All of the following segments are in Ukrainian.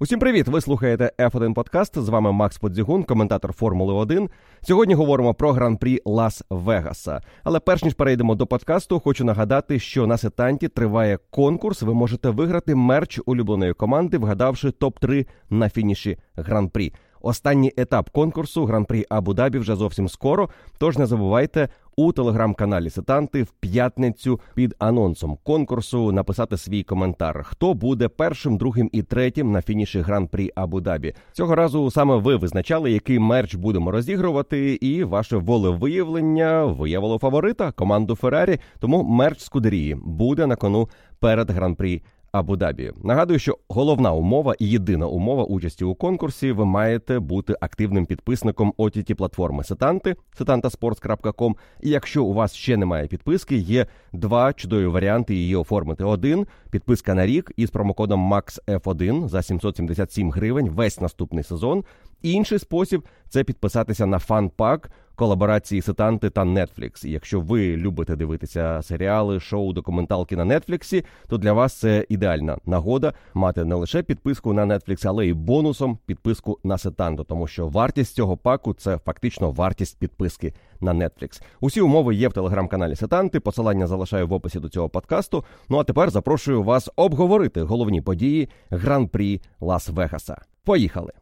Усім привіт! Ви слухаєте F1 Подкаст. З вами Макс Подзігун, коментатор Формули 1. Сьогодні говоримо про гран-прі Лас-Вегаса. Але перш ніж перейдемо до подкасту, хочу нагадати, що на сетанті триває конкурс. Ви можете виграти мерч улюбленої команди, вгадавши топ 3 на фініші гран-прі. Останній етап конкурсу гран-прі Абу-Дабі вже зовсім скоро. Тож не забувайте у телеграм-каналі Сетанти в п'ятницю під анонсом конкурсу написати свій коментар. Хто буде першим, другим і третім на фініші гран-прі Абу-Дабі? Цього разу саме ви визначали, який мерч будемо розігрувати, і ваше волевиявлення виявило фаворита команду Феррарі. Тому мерч Скудерії буде на кону перед гран-прі Абу-Дабі. Нагадую, що головна умова і єдина умова участі у конкурсі ви маєте бути активним підписником ott платформи Сетанти, setantasports.com. І якщо у вас ще немає підписки, є два чудові варіанти її оформити. Один підписка на рік із промокодом MAXF1 за 777 гривень весь наступний сезон. Інший спосіб це підписатися на фан-пак колаборації Сетанти та Netflix. І якщо ви любите дивитися серіали, шоу, документалки на Нетфліксі, то для вас це ідеальна нагода мати не лише підписку на Netflix, але й бонусом підписку на Сетанту, тому що вартість цього паку це фактично вартість підписки на Netflix. Усі умови є в телеграм-каналі Сетанти. Посилання залишаю в описі до цього подкасту. Ну а тепер запрошую вас обговорити головні події гран-прі Лас-Вегаса. Поїхали!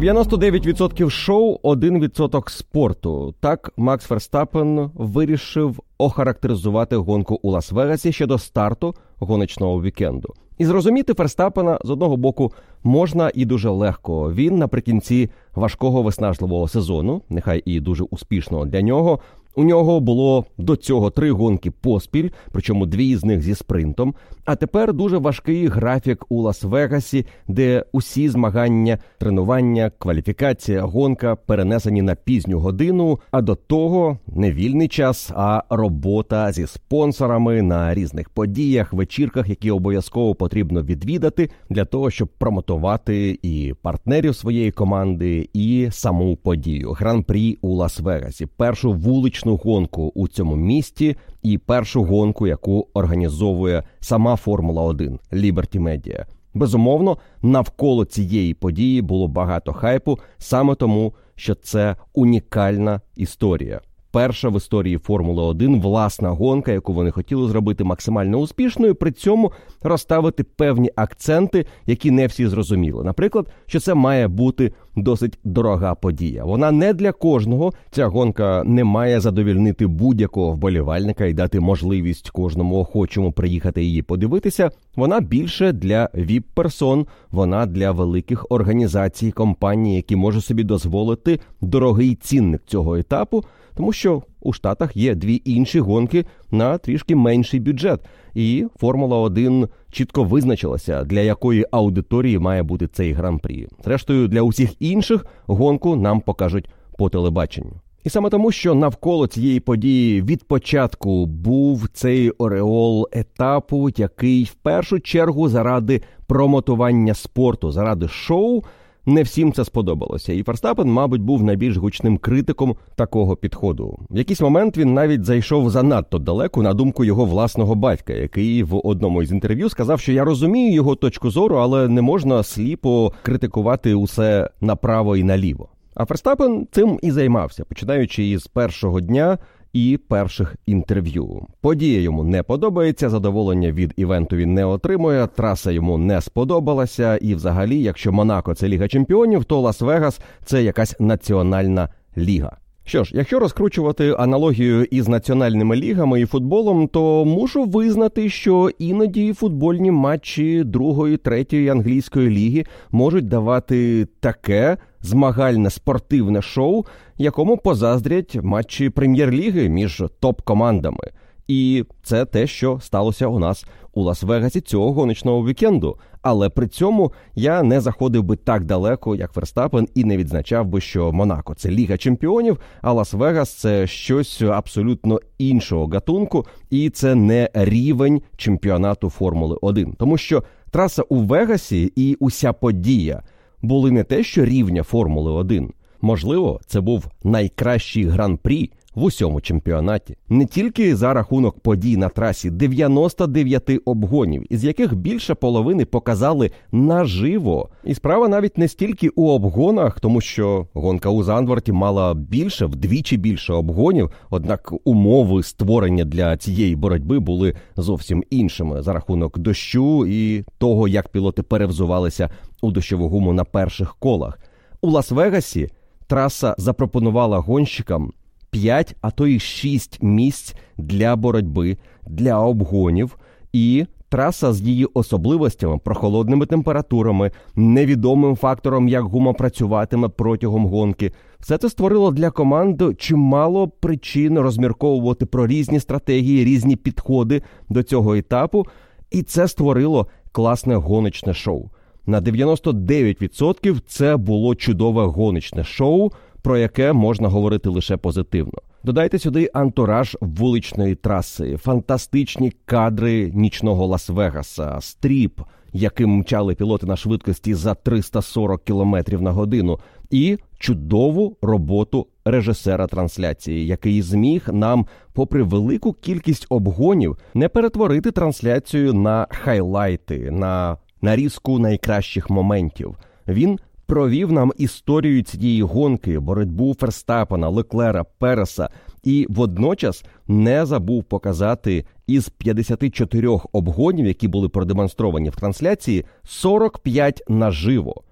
99% шоу, 1% спорту. Так Макс Ферстапен вирішив охарактеризувати гонку у Лас-Вегасі ще до старту гоночного вікенду. І зрозуміти Ферстапена з одного боку можна і дуже легко. Він наприкінці важкого виснажливого сезону, нехай і дуже успішного для нього, у нього було до цього три гонки поспіль, причому дві з них зі спринтом. А тепер дуже важкий графік у Лас-Вегасі, де усі змагання, тренування, кваліфікація, гонка перенесені на пізню годину. А до того не вільний час, а робота зі спонсорами на різних подіях, вечірках, які обов'язково потрібно відвідати для того, щоб промотувати і партнерів своєї команди, і саму подію. Гран-прі у Лас-Вегасі. Першу вуличну гоночну гонку у цьому місті і першу гонку, яку організовує сама Формула 1 Liberty Media. Безумовно, навколо цієї події було багато хайпу саме тому, що це унікальна історія перша в історії Формули 1 власна гонка, яку вони хотіли зробити максимально успішною, при цьому розставити певні акценти, які не всі зрозуміли. Наприклад, що це має бути досить дорога подія. Вона не для кожного. Ця гонка не має задовільнити будь-якого вболівальника і дати можливість кожному охочому приїхати її подивитися. Вона більше для віп-персон, вона для великих організацій компаній, які можуть собі дозволити дорогий цінник цього етапу тому що у Штатах є дві інші гонки на трішки менший бюджет, і Формула 1 чітко визначилася, для якої аудиторії має бути цей гран-прі. Зрештою, для усіх інших гонку нам покажуть по телебаченню. І саме тому, що навколо цієї події від початку був цей ореол етапу, який в першу чергу заради промотування спорту, заради шоу не всім це сподобалося, і Ферстапен, мабуть, був найбільш гучним критиком такого підходу. В якийсь момент він навіть зайшов занадто далеко на думку його власного батька, який в одному із інтерв'ю сказав, що я розумію його точку зору, але не можна сліпо критикувати усе направо і наліво. А Ферстапен цим і займався, починаючи із першого дня і перших інтерв'ю. Подія йому не подобається, задоволення від івенту він не отримує. Траса йому не сподобалася. І, взагалі, якщо Монако це Ліга Чемпіонів, то Лас-Вегас це якась національна ліга. Що ж, якщо розкручувати аналогію із національними лігами і футболом, то мушу визнати, що іноді футбольні матчі другої, третьої англійської ліги можуть давати таке змагальне спортивне шоу, якому позаздрять матчі прем'єр-ліги між топ-командами. І це те, що сталося у нас у Лас-Вегасі цього гоночного вікенду. Але при цьому я не заходив би так далеко, як Верстапен, і не відзначав би, що Монако це Ліга Чемпіонів, а Лас-Вегас це щось абсолютно іншого гатунку, і це не рівень чемпіонату Формули 1. тому що траса у Вегасі і уся подія були не те, що рівня Формули 1. Можливо, це був найкращий гран-прі в усьому чемпіонаті. Не тільки за рахунок подій на трасі 99 обгонів, із яких більше половини показали наживо. І справа навіть не стільки у обгонах, тому що гонка у Зандворті мала більше, вдвічі більше обгонів. Однак умови створення для цієї боротьби були зовсім іншими за рахунок дощу і того, як пілоти перевзувалися у дощову гуму на перших колах. У Лас-Вегасі траса запропонувала гонщикам 5, а то й 6 місць для боротьби, для обгонів і. Траса з її особливостями, прохолодними температурами, невідомим фактором, як гума працюватиме протягом гонки, все це створило для команди чимало причин розмірковувати про різні стратегії, різні підходи до цього етапу, і це створило класне гоночне шоу. На 99% це було чудове гоночне шоу, про яке можна говорити лише позитивно. Додайте сюди антураж вуличної траси, фантастичні кадри нічного Лас-Вегаса, стріп, яким мчали пілоти на швидкості за 340 км на годину, і чудову роботу режисера трансляції, який зміг нам, попри велику кількість обгонів, не перетворити трансляцію на хайлайти, на нарізку найкращих моментів. Він провів нам історію цієї гонки, боротьбу Ферстапена, Леклера, Переса, і водночас не забув показати із 54 обгонів, які були продемонстровані в трансляції, 45 наживо.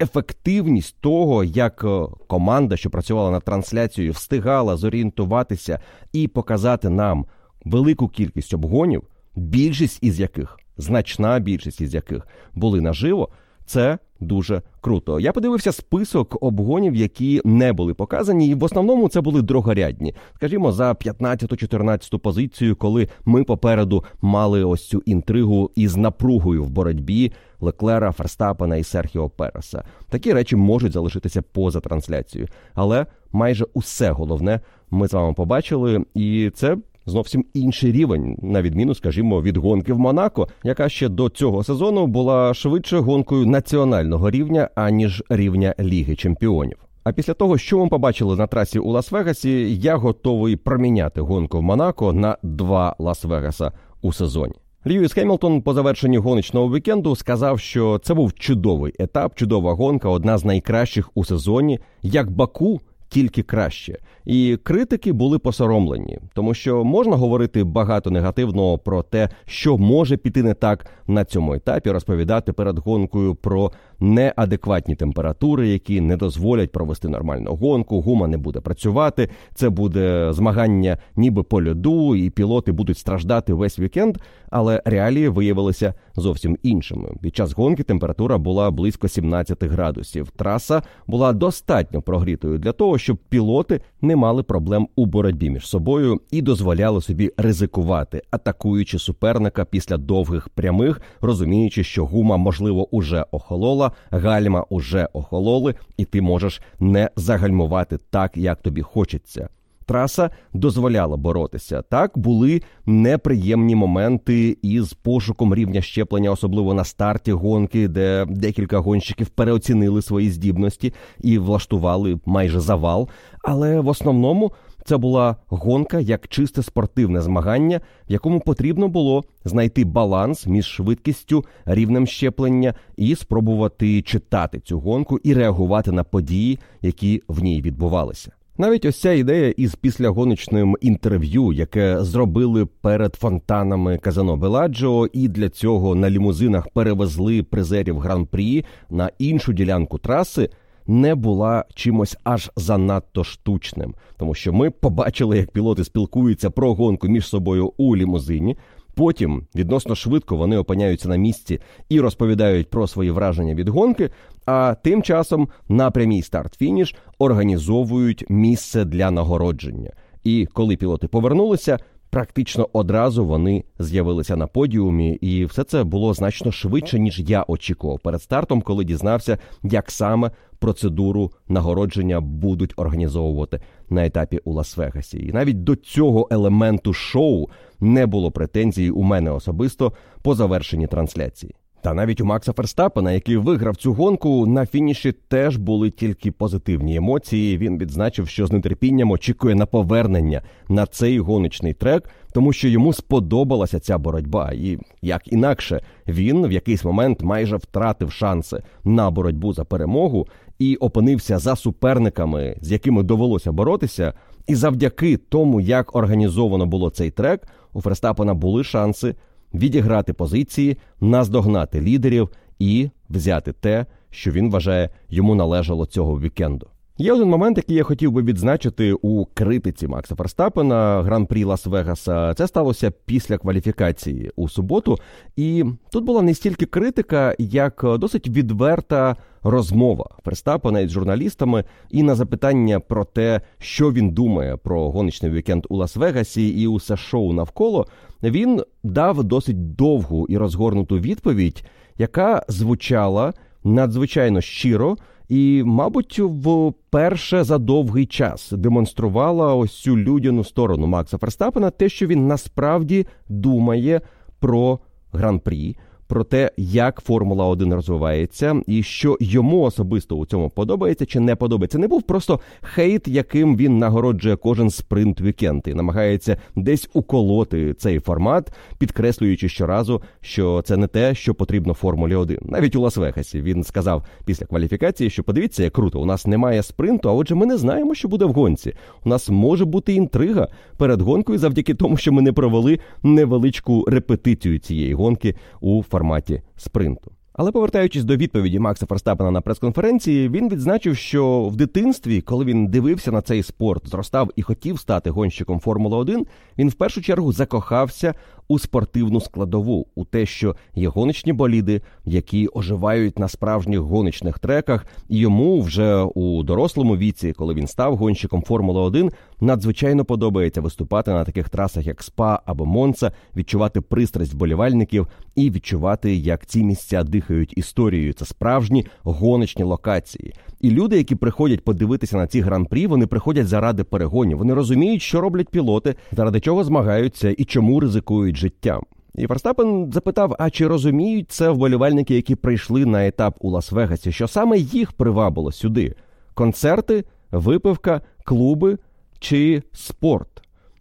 Ефективність того, як е, команда, що працювала над трансляцією, встигала зорієнтуватися і показати нам велику кількість обгонів, більшість із яких, значна більшість із яких були наживо, це дуже круто. Я подивився список обгонів, які не були показані, і в основному це були другорядні. Скажімо, за 15-14 позицію, коли ми попереду мали ось цю інтригу із напругою в боротьбі Леклера, Ферстапена і Серхіо Переса. Такі речі можуть залишитися поза трансляцією, але майже усе головне ми з вами побачили, і це зовсім інший рівень, на відміну, скажімо, від гонки в Монако, яка ще до цього сезону була швидше гонкою національного рівня аніж рівня Ліги Чемпіонів. А після того, що ми побачили на трасі у Лас-Вегасі, я готовий проміняти гонку в Монако на два Лас-Вегаса у сезоні. Льюіс Хемілтон по завершенні гоночного вікенду сказав, що це був чудовий етап, чудова гонка, одна з найкращих у сезоні. Як Баку тільки краще. І критики були посоромлені, тому що можна говорити багато негативного про те, що може піти не так на цьому етапі, розповідати перед гонкою про неадекватні температури, які не дозволять провести нормальну гонку. Гума не буде працювати. Це буде змагання, ніби по льоду, і пілоти будуть страждати весь вікенд. Але реалії виявилися зовсім іншими. Під час гонки температура була близько 17 градусів. Траса була достатньо прогрітою для того, щоб пілоти не мали проблем у боротьбі між собою і дозволяли собі ризикувати, атакуючи суперника після довгих прямих, розуміючи, що гума можливо уже охолола, гальма уже охололи, і ти можеш не загальмувати так, як тобі хочеться траса дозволяла боротися. Так були неприємні моменти із пошуком рівня щеплення, особливо на старті гонки, де декілька гонщиків переоцінили свої здібності і влаштували майже завал. Але в основному. Це була гонка як чисте спортивне змагання, в якому потрібно було знайти баланс між швидкістю, рівнем щеплення і спробувати читати цю гонку і реагувати на події, які в ній відбувалися. Навіть ось ця ідея із післягоночним інтерв'ю, яке зробили перед фонтанами Казано Беладжо, і для цього на лімузинах перевезли призерів гран-прі на іншу ділянку траси. Не була чимось аж занадто штучним, тому що ми побачили, як пілоти спілкуються про гонку між собою у лімузині. Потім відносно швидко вони опиняються на місці і розповідають про свої враження від гонки. А тим часом на прямій старт-фініш організовують місце для нагородження. І коли пілоти повернулися, практично одразу вони з'явилися на подіумі, і все це було значно швидше ніж я очікував перед стартом, коли дізнався, як саме процедуру нагородження будуть організовувати на етапі у Лас-Вегасі. І навіть до цього елементу шоу не було претензій у мене особисто по завершенні трансляції. Та навіть у Макса Ферстапена, який виграв цю гонку, на фініші теж були тільки позитивні емоції. Він відзначив, що з нетерпінням очікує на повернення на цей гоночний трек, тому що йому сподобалася ця боротьба, і як інакше він в якийсь момент майже втратив шанси на боротьбу за перемогу і опинився за суперниками, з якими довелося боротися. І завдяки тому, як організовано було цей трек, у Ферстапена були шанси відіграти позиції, наздогнати лідерів і взяти те, що він вважає йому належало цього вікенду. Є один момент, який я хотів би відзначити у критиці Макса Ферстапена гран-прі Лас-Вегаса. Це сталося після кваліфікації у суботу, і тут була не стільки критика, як досить відверта розмова Ферстапена із журналістами і на запитання про те, що він думає про гоночний вікенд у Лас-Вегасі і усе шоу навколо. Він дав досить довгу і розгорнуту відповідь, яка звучала надзвичайно щиро і, мабуть, вперше за довгий час демонструвала ось цю людяну сторону Макса Ферстапена, те, що він насправді думає про гран-прі про те, як Формула 1 розвивається, і що йому особисто у цьому подобається чи не подобається. Не був просто хейт, яким він нагороджує кожен спринт вікенд і намагається десь уколоти цей формат, підкреслюючи щоразу, що це не те, що потрібно Формулі 1. Навіть у Лас-Вегасі він сказав після кваліфікації, що подивіться, як круто, у нас немає спринту, а отже, ми не знаємо, що буде в гонці. У нас може бути інтрига перед гонкою завдяки тому, що ми не провели невеличку репетицію цієї гонки у форматі форматі спринту. Але повертаючись до відповіді Макса Ферстапена на прес-конференції, він відзначив, що в дитинстві, коли він дивився на цей спорт, зростав і хотів стати гонщиком Формули 1 він в першу чергу закохався у спортивну складову, у те, що є гоночні боліди, які оживають на справжніх гоночних треках, і йому вже у дорослому віці, коли він став гонщиком Формули 1 надзвичайно подобається виступати на таких трасах, як СПА або Монца, відчувати пристрасть вболівальників і відчувати, як ці місця дихають історією. Це справжні гоночні локації. І люди, які приходять подивитися на ці гран-прі, вони приходять заради перегонів. Вони розуміють, що роблять пілоти, заради чого змагаються і чому ризикують життям. І Ферстапен запитав: а чи розуміють це вболівальники, які прийшли на етап у Лас-Вегасі, що саме їх привабило сюди: концерти, випивка, клуби чи спорт?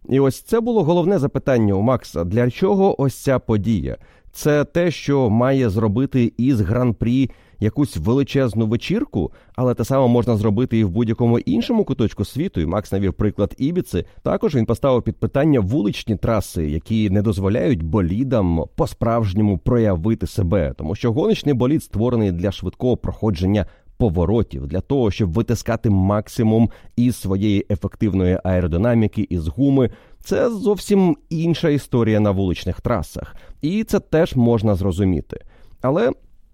І ось це було головне запитання у Макса: для чого ось ця подія? Це те, що має зробити із гран-прі якусь величезну вечірку, але те саме можна зробити і в будь-якому іншому куточку світу. І Макс навів приклад Ібіци. Також він поставив під питання вуличні траси, які не дозволяють болідам по-справжньому проявити себе, тому що гоночний болід створений для швидкого проходження. Поворотів для того, щоб витискати максимум із своєї ефективної аеродинаміки із гуми, це зовсім інша історія на вуличних трасах, і це теж можна зрозуміти. Але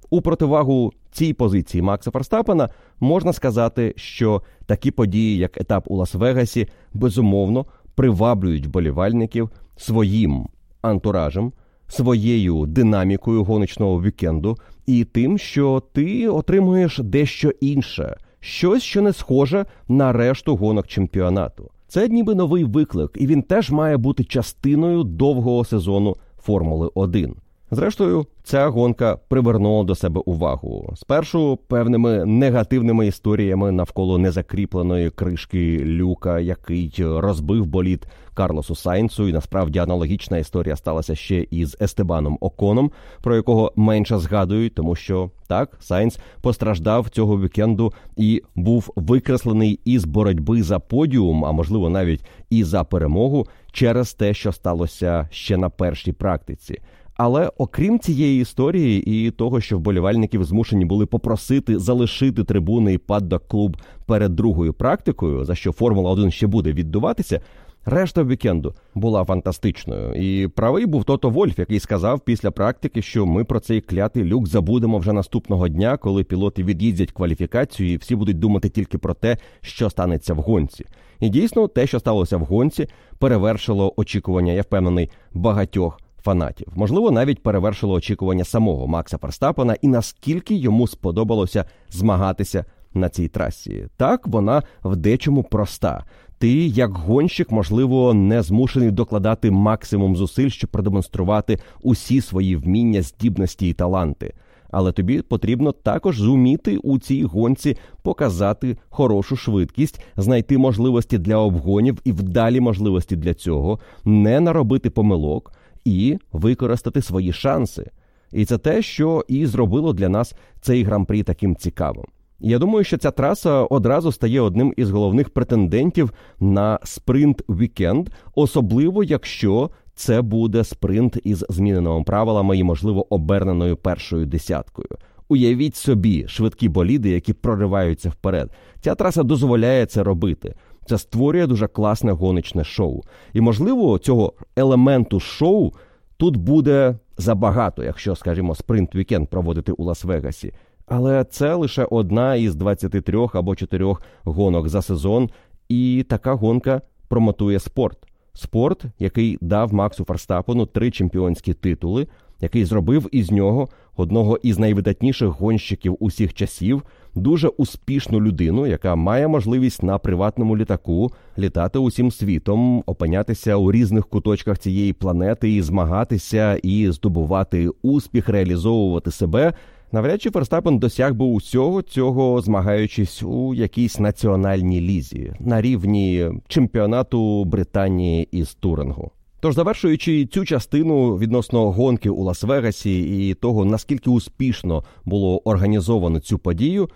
у противагу цій позиції Макса Ферстапена можна сказати, що такі події, як етап у Лас-Вегасі, безумовно приваблюють вболівальників своїм антуражем, своєю динамікою гоночного вікенду і тим, що ти отримуєш дещо інше, щось, що не схоже на решту гонок чемпіонату. Це ніби новий виклик, і він теж має бути частиною довгого сезону Формули 1. Зрештою, ця гонка привернула до себе увагу спершу певними негативними історіями навколо незакріпленої кришки люка, який розбив боліт Карлосу Сайнцу. І насправді аналогічна історія сталася ще із Естебаном Оконом, про якого менше згадують, тому що так Сайнц постраждав цього вікенду і був викреслений із боротьби за подіум, а можливо навіть і за перемогу через те, що сталося ще на першій практиці. Але окрім цієї історії і того, що вболівальників змушені були попросити залишити трибуни і паддок клуб перед другою практикою, за що Формула 1 ще буде віддуватися. Решта вікенду була фантастичною, і правий був тото Вольф, який сказав після практики, що ми про цей клятий люк забудемо вже наступного дня, коли пілоти від'їздять кваліфікацію, і всі будуть думати тільки про те, що станеться в гонці. І дійсно, те, що сталося в гонці, перевершило очікування, я впевнений, багатьох фанатів. Можливо, навіть перевершило очікування самого Макса Ферстапена і наскільки йому сподобалося змагатися на цій трасі. Так, вона в дечому проста. Ти, як гонщик, можливо, не змушений докладати максимум зусиль, щоб продемонструвати усі свої вміння, здібності і таланти. Але тобі потрібно також зуміти у цій гонці показати хорошу швидкість, знайти можливості для обгонів і вдалі можливості для цього, не наробити помилок і використати свої шанси. І це те, що і зробило для нас цей гран-прі таким цікавим. Я думаю, що ця траса одразу стає одним із головних претендентів на спринт вікенд, особливо якщо це буде спринт із зміненими правилами і, можливо, оберненою першою десяткою. Уявіть собі швидкі боліди, які прориваються вперед. Ця траса дозволяє це робити. Це створює дуже класне гоночне шоу. І, можливо, цього елементу шоу тут буде забагато, якщо, скажімо, спринт вікенд проводити у Лас-Вегасі. Але це лише одна із 23 або 4 гонок за сезон, і така гонка промотує спорт. Спорт, який дав Максу Ферстапену три чемпіонські титули, який зробив із нього одного із найвидатніших гонщиків усіх часів, дуже успішну людину, яка має можливість на приватному літаку літати усім світом, опинятися у різних куточках цієї планети і змагатися і здобувати успіх, реалізовувати себе. Навряд чи Ферстапен досяг би усього цього, змагаючись у якійсь національній лізі на рівні чемпіонату Британії із Турингу. Тож, завершуючи цю частину відносно гонки у Лас-Вегасі і того, наскільки успішно було організовано цю подію,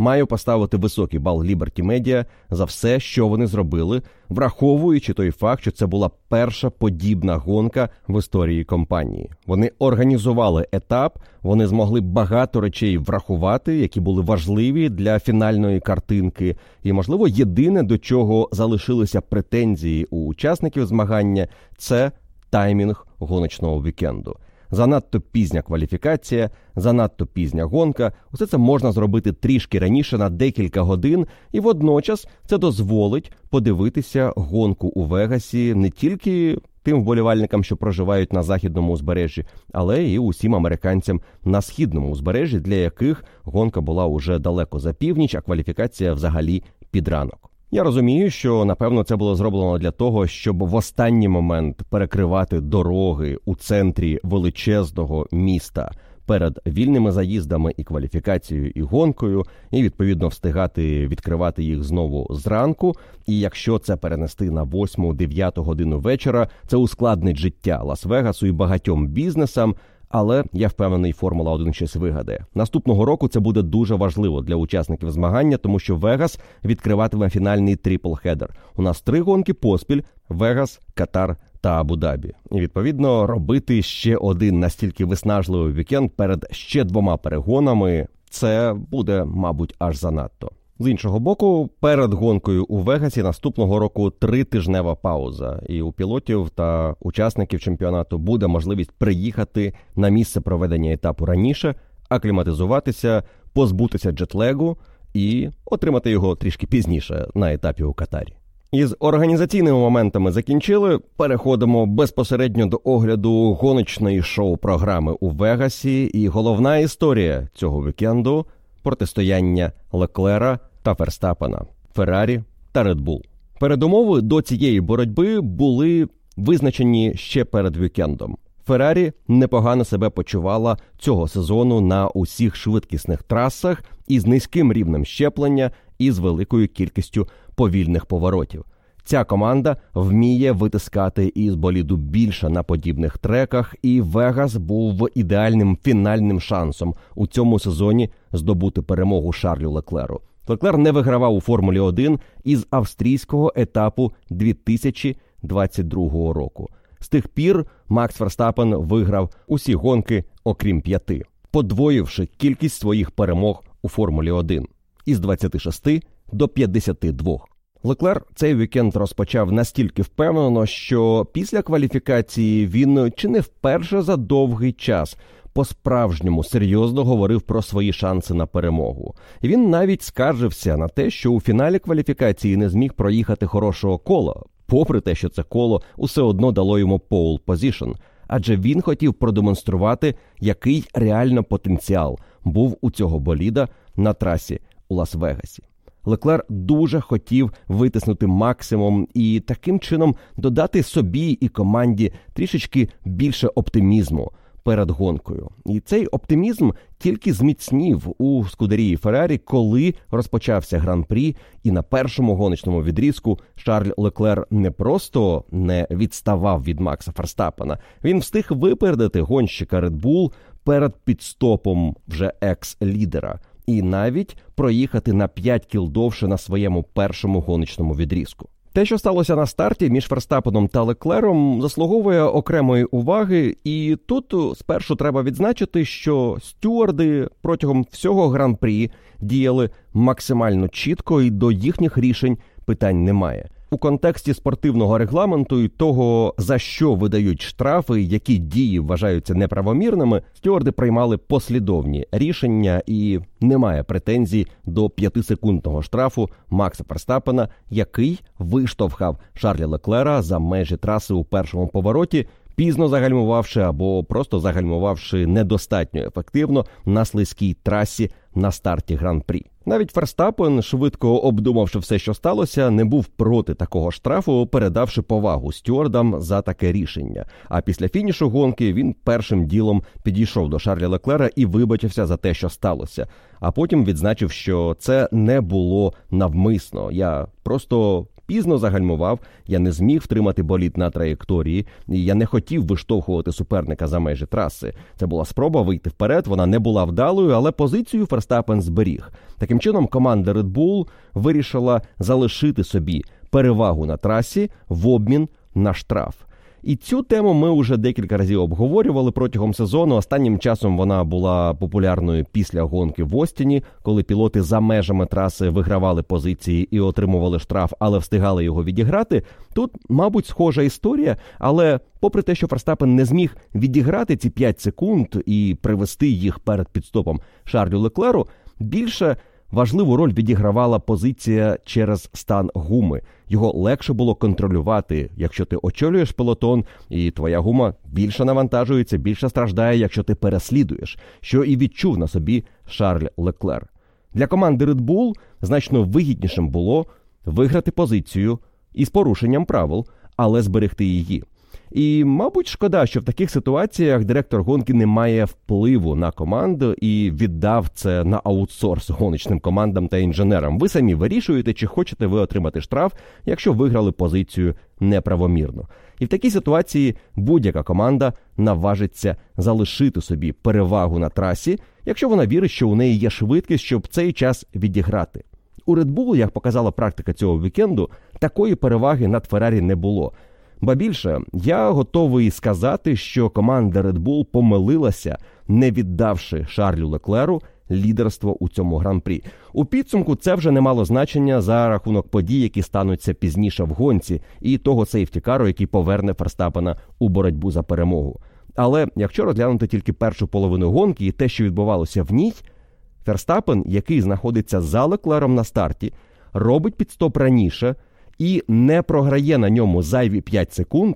Маю поставити високий бал Liberty Media за все, що вони зробили, враховуючи той факт, що це була перша подібна гонка в історії компанії. Вони організували етап, вони змогли багато речей врахувати, які були важливі для фінальної картинки. І, можливо, єдине до чого залишилися претензії у учасників змагання це таймінг гоночного вікенду занадто пізня кваліфікація, занадто пізня гонка. Усе це можна зробити трішки раніше на декілька годин, і водночас це дозволить подивитися гонку у Вегасі не тільки тим вболівальникам, що проживають на західному узбережжі, але і усім американцям на східному узбережжі, для яких гонка була уже далеко за північ, а кваліфікація взагалі під ранок. Я розумію, що напевно це було зроблено для того, щоб в останній момент перекривати дороги у центрі величезного міста перед вільними заїздами і кваліфікацією і гонкою, і відповідно встигати відкривати їх знову зранку. І якщо це перенести на 8-9 годину вечора, це ускладнить життя Лас-Вегасу і багатьом бізнесам. Але я впевнений, Формула 1 щось вигадає. Наступного року це буде дуже важливо для учасників змагання, тому що Вегас відкриватиме фінальний трипл-хедер. У нас три гонки поспіль: Вегас, Катар та Абу-Дабі. І відповідно робити ще один настільки виснажливий вікенд перед ще двома перегонами. Це буде, мабуть, аж занадто. З іншого боку, перед гонкою у Вегасі наступного року тритижнева пауза, і у пілотів та учасників чемпіонату буде можливість приїхати на місце проведення етапу раніше, акліматизуватися, позбутися джетлегу і отримати його трішки пізніше на етапі у Катарі. Із організаційними моментами закінчили. Переходимо безпосередньо до огляду гоночної шоу-програми у Вегасі. І головна історія цього вікенду протистояння Леклера та Ферстапена, Феррарі та Редбул. Передумови до цієї боротьби були визначені ще перед вікендом. Феррарі непогано себе почувала цього сезону на усіх швидкісних трасах із низьким рівнем щеплення і з великою кількістю повільних поворотів. Ця команда вміє витискати із боліду більше на подібних треках, і Вегас був ідеальним фінальним шансом у цьому сезоні здобути перемогу Шарлю Леклеру. Леклер не вигравав у Формулі 1 із австрійського етапу 2022 року. З тих пір Макс Ферстапен виграв усі гонки, окрім п'яти, подвоївши кількість своїх перемог у Формулі 1 із 26 до 52. Леклер цей вікенд розпочав настільки впевнено, що після кваліфікації він чи не вперше за довгий час по-справжньому серйозно говорив про свої шанси на перемогу. Він навіть скаржився на те, що у фіналі кваліфікації не зміг проїхати хорошого кола, попри те, що це коло усе одно дало йому pole position, адже він хотів продемонструвати, який реально потенціал був у цього боліда на трасі у Лас-Вегасі. Леклер дуже хотів витиснути максимум і таким чином додати собі і команді трішечки більше оптимізму перед гонкою. І цей оптимізм тільки зміцнів у Скудерії Феррарі, коли розпочався гран-прі, і на першому гоночному відрізку Шарль Леклер не просто не відставав від Макса Ферстапена, він встиг випередити гонщика Red Bull перед підстопом вже екс-лідера. І навіть проїхати на 5 кіл довше на своєму першому гоночному відрізку. Те, що сталося на старті між Ферстапеном та Леклером, заслуговує окремої уваги, і тут спершу треба відзначити, що стюарди протягом всього гран-прі діяли максимально чітко, і до їхніх рішень питань немає у контексті спортивного регламенту і того, за що видають штрафи, які дії вважаються неправомірними, стюарди приймали послідовні рішення, і немає претензій до п'ятисекундного штрафу Макса Перстапена, який виштовхав Шарлі Леклера за межі траси у першому повороті. Пізно загальмувавши або просто загальмувавши недостатньо ефективно на слизькій трасі на старті гран-прі. Навіть Ферстапен, швидко обдумавши все, що сталося, не був проти такого штрафу, передавши повагу стюардам за таке рішення. А після фінішу гонки він першим ділом підійшов до Шарлі Леклера і вибачився за те, що сталося. А потім відзначив, що це не було навмисно. Я просто пізно загальмував, я не зміг втримати боліт на траєкторії, і я не хотів виштовхувати суперника за межі траси. Це була спроба вийти вперед. Вона не була вдалою, але позицію Ферстапен зберіг. Таким чином, команда Red Bull вирішила залишити собі перевагу на трасі в обмін на штраф. І цю тему ми вже декілька разів обговорювали протягом сезону. Останнім часом вона була популярною після гонки в Остіні, коли пілоти за межами траси вигравали позиції і отримували штраф, але встигали його відіграти. Тут, мабуть, схожа історія, але попри те, що Ферстапен не зміг відіграти ці 5 секунд і привести їх перед підстопом Шарлю Леклеру, більше Важливу роль відігравала позиція через стан гуми. Його легше було контролювати, якщо ти очолюєш пелотон, і твоя гума більше навантажується, більше страждає, якщо ти переслідуєш, що і відчув на собі Шарль Леклер. Для команди Red Bull значно вигіднішим було виграти позицію із порушенням правил, але зберегти її. І, мабуть, шкода, що в таких ситуаціях директор гонки не має впливу на команду і віддав це на аутсорс гоночним командам та інженерам. Ви самі вирішуєте, чи хочете ви отримати штраф, якщо виграли позицію неправомірно. І в такій ситуації будь-яка команда наважиться залишити собі перевагу на трасі, якщо вона вірить, що у неї є швидкість, щоб цей час відіграти. У Red Bull, як показала практика цього вікенду, такої переваги над Феррарі не було. Ба більше я готовий сказати, що команда Red Bull помилилася, не віддавши Шарлю Леклеру лідерство у цьому гран-прі. У підсумку це вже не мало значення за рахунок подій, які стануться пізніше в гонці, і того сейфтікару, який поверне Ферстапена у боротьбу за перемогу. Але якщо розглянути тільки першу половину гонки і те, що відбувалося в ній, Ферстапен, який знаходиться за Леклером на старті, робить підстоп раніше і не програє на ньому зайві 5 секунд,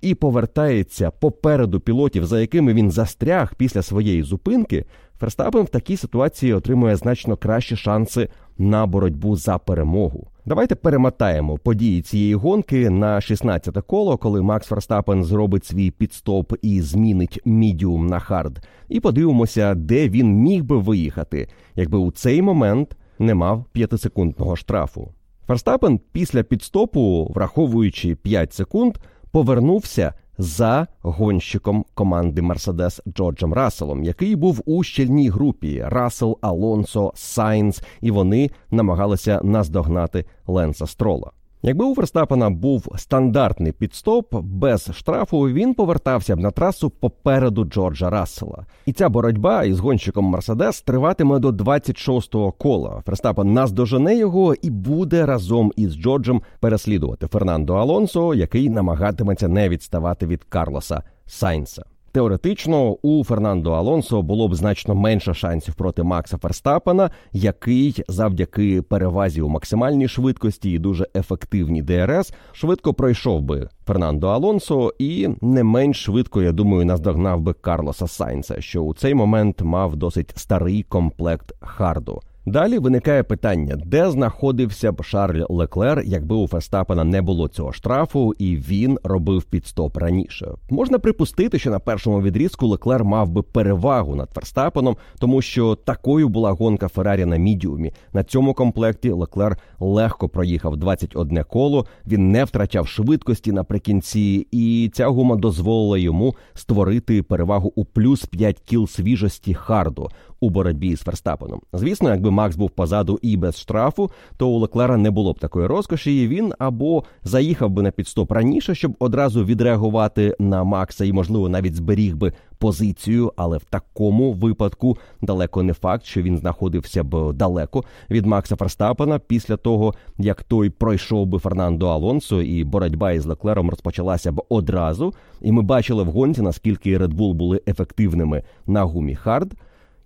і повертається попереду пілотів, за якими він застряг після своєї зупинки, Ферстапен в такій ситуації отримує значно кращі шанси на боротьбу за перемогу. Давайте перемотаємо події цієї гонки на 16-те коло, коли Макс Ферстапен зробить свій піт-стоп і змінить мідіум на hard. І подивимося, де він міг би виїхати, якби у цей момент не мав п'ятисекундного штрафу. Ферстапен після піт-стопу, враховуючи 5 секунд, повернувся за гонщиком команди Мерседес Джорджем Расселом, який був у щільній групі Рассел, Алонсо, Сайнс, і вони намагалися наздогнати Ленса Строла. Якби у Верстапена був стандартний підстоп без штрафу, він повертався б на трасу попереду Джорджа Рассела. І ця боротьба із гонщиком Мерседес триватиме до 26-го кола. Ферстапен наздожене його і буде разом із Джорджем переслідувати Фернандо Алонсо, який намагатиметься не відставати від Карлоса Сайнса. Теоретично у Фернандо Алонсо було б значно менше шансів проти Макса Ферстапена, який завдяки перевазі у максимальній швидкості і дуже ефективній ДРС швидко пройшов би Фернандо Алонсо і не менш швидко, я думаю, наздогнав би Карлоса Сайнца, що у цей момент мав досить старий комплект харду. Далі виникає питання, де знаходився б Шарль Леклер, якби у Ферстапена не було цього штрафу, і він робив підстоп раніше. Можна припустити, що на першому відрізку Леклер мав би перевагу над Ферстапеном, тому що такою була гонка Феррарі на мідіумі. На цьому комплекті Леклер легко проїхав 21 коло. Він не втрачав швидкості наприкінці, і ця гума дозволила йому створити перевагу у плюс 5 кіл свіжості харду у боротьбі з Ферстапеном. Звісно, якби Макс був позаду і без штрафу, то у Леклера не було б такої розкоші. і Він або заїхав би на піт-стоп раніше, щоб одразу відреагувати на Макса і, можливо, навіть зберіг би позицію, але в такому випадку далеко не факт, що він знаходився б далеко від Макса Ферстапена після того, як той пройшов би Фернандо Алонсо, і боротьба із Леклером розпочалася б одразу. І ми бачили в гонці, наскільки Red Bull були ефективними на гумі Hard.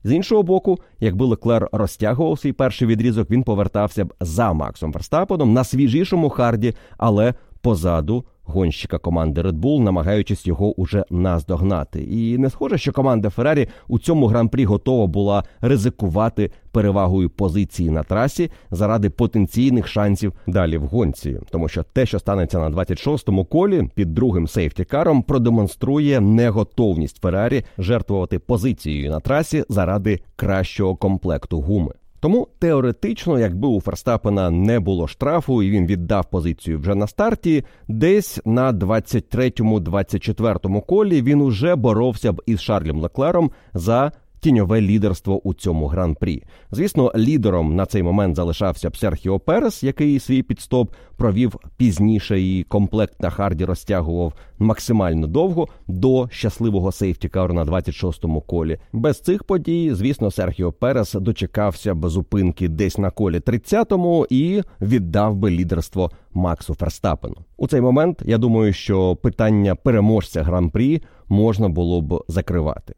З іншого боку, якби Леклер розтягував свій перший відрізок, він повертався б за Максом Верстапеном на свіжішому харді, але позаду гонщика команди Red Bull, намагаючись його уже наздогнати. І не схоже, що команда Феррарі у цьому гран-прі готова була ризикувати перевагою позиції на трасі заради потенційних шансів далі в гонці, тому що те, що станеться на 26-му колі під другим сейфтікаром, продемонструє неготовність Феррарі жертвувати позицією на трасі заради кращого комплекту гуми. Тому теоретично, якби у Ферстапена не було штрафу і він віддав позицію вже на старті, десь на 23-24 колі він уже боровся б із Шарлем Леклером за тіньове лідерство у цьому гран-прі. Звісно, лідером на цей момент залишався б Серхіо Перес, який свій підстоп провів пізніше, і комплект на харді розтягував максимально довго до щасливого сейфтікару на 26-му колі. Без цих подій, звісно, Серхіо Перес дочекався б зупинки десь на колі 30-му і віддав би лідерство Максу Ферстапену. У цей момент я думаю, що питання переможця гран-прі можна було б закривати.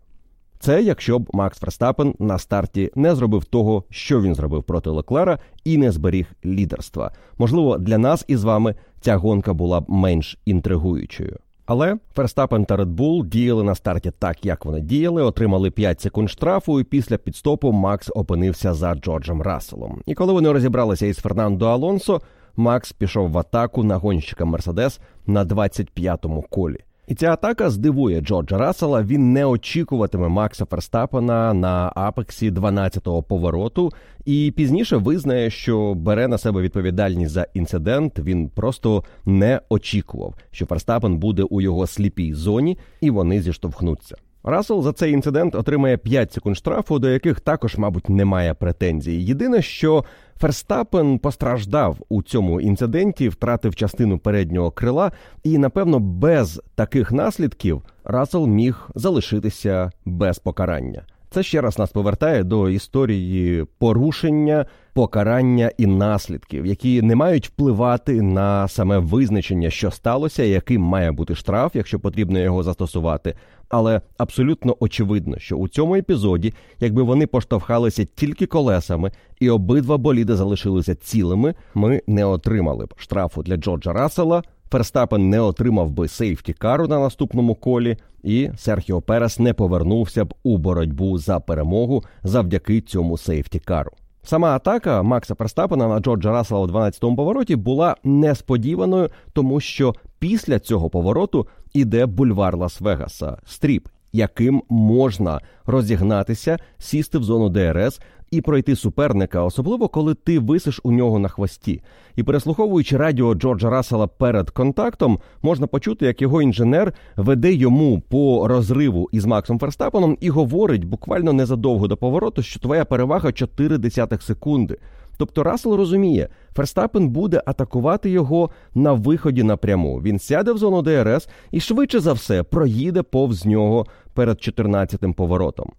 Це якщо б Макс Ферстапен на старті не зробив того, що він зробив проти Леклера, і не зберіг лідерства. Можливо, для нас із вами ця гонка була б менш інтригуючою. Але Ферстапен та Bull діяли на старті так, як вони діяли, отримали 5 секунд штрафу, і після підстопу Макс опинився за Джорджем Расселом. І коли вони розібралися із Фернандо Алонсо, Макс пішов в атаку на гонщика Мерседес на 25-му колі. І ця атака здивує Джорджа Рассела. Він не очікуватиме Макса Ферстапена на апексі 12-го повороту, і пізніше визнає, що бере на себе відповідальність за інцидент. Він просто не очікував, що Ферстапен буде у його сліпій зоні, і вони зіштовхнуться. Рассел за цей інцидент отримає 5 секунд штрафу, до яких також, мабуть, немає претензій. Єдине, що Ферстапен постраждав у цьому інциденті, втратив частину переднього крила, і напевно без таких наслідків Рассел міг залишитися без покарання. Це ще раз нас повертає до історії порушення, покарання і наслідків, які не мають впливати на саме визначення, що сталося, яким має бути штраф, якщо потрібно його застосувати. Але абсолютно очевидно, що у цьому епізоді, якби вони поштовхалися тільки колесами, і обидва боліди залишилися цілими, ми не отримали б штрафу для Джорджа Рассела, Ферстапен не отримав би safety car у на наступному колі, і Серхіо Перес не повернувся б у боротьбу за перемогу завдяки цьому safety car у. Сама атака Макса Ферстапена на Джорджа Рассела у 12-му повороті була несподіваною, тому що після цього повороту іде бульвар Лас-Вегаса, Strip, яким можна розігнатися, сісти в зону ДРС і пройти суперника, особливо коли ти висиш у нього на хвості. І переслуховуючи радіо Джорджа Рассела перед контактом, можна почути, як його інженер веде йому по розриву із Максом Ферстапеном і говорить буквально незадовго до повороту, що твоя перевага 4 десятих секунди. Тобто Рассел розуміє, Ферстапен буде атакувати його на виході напряму. Він сяде в зону ДРС і швидше за все проїде повз нього перед 14-тим поворотом.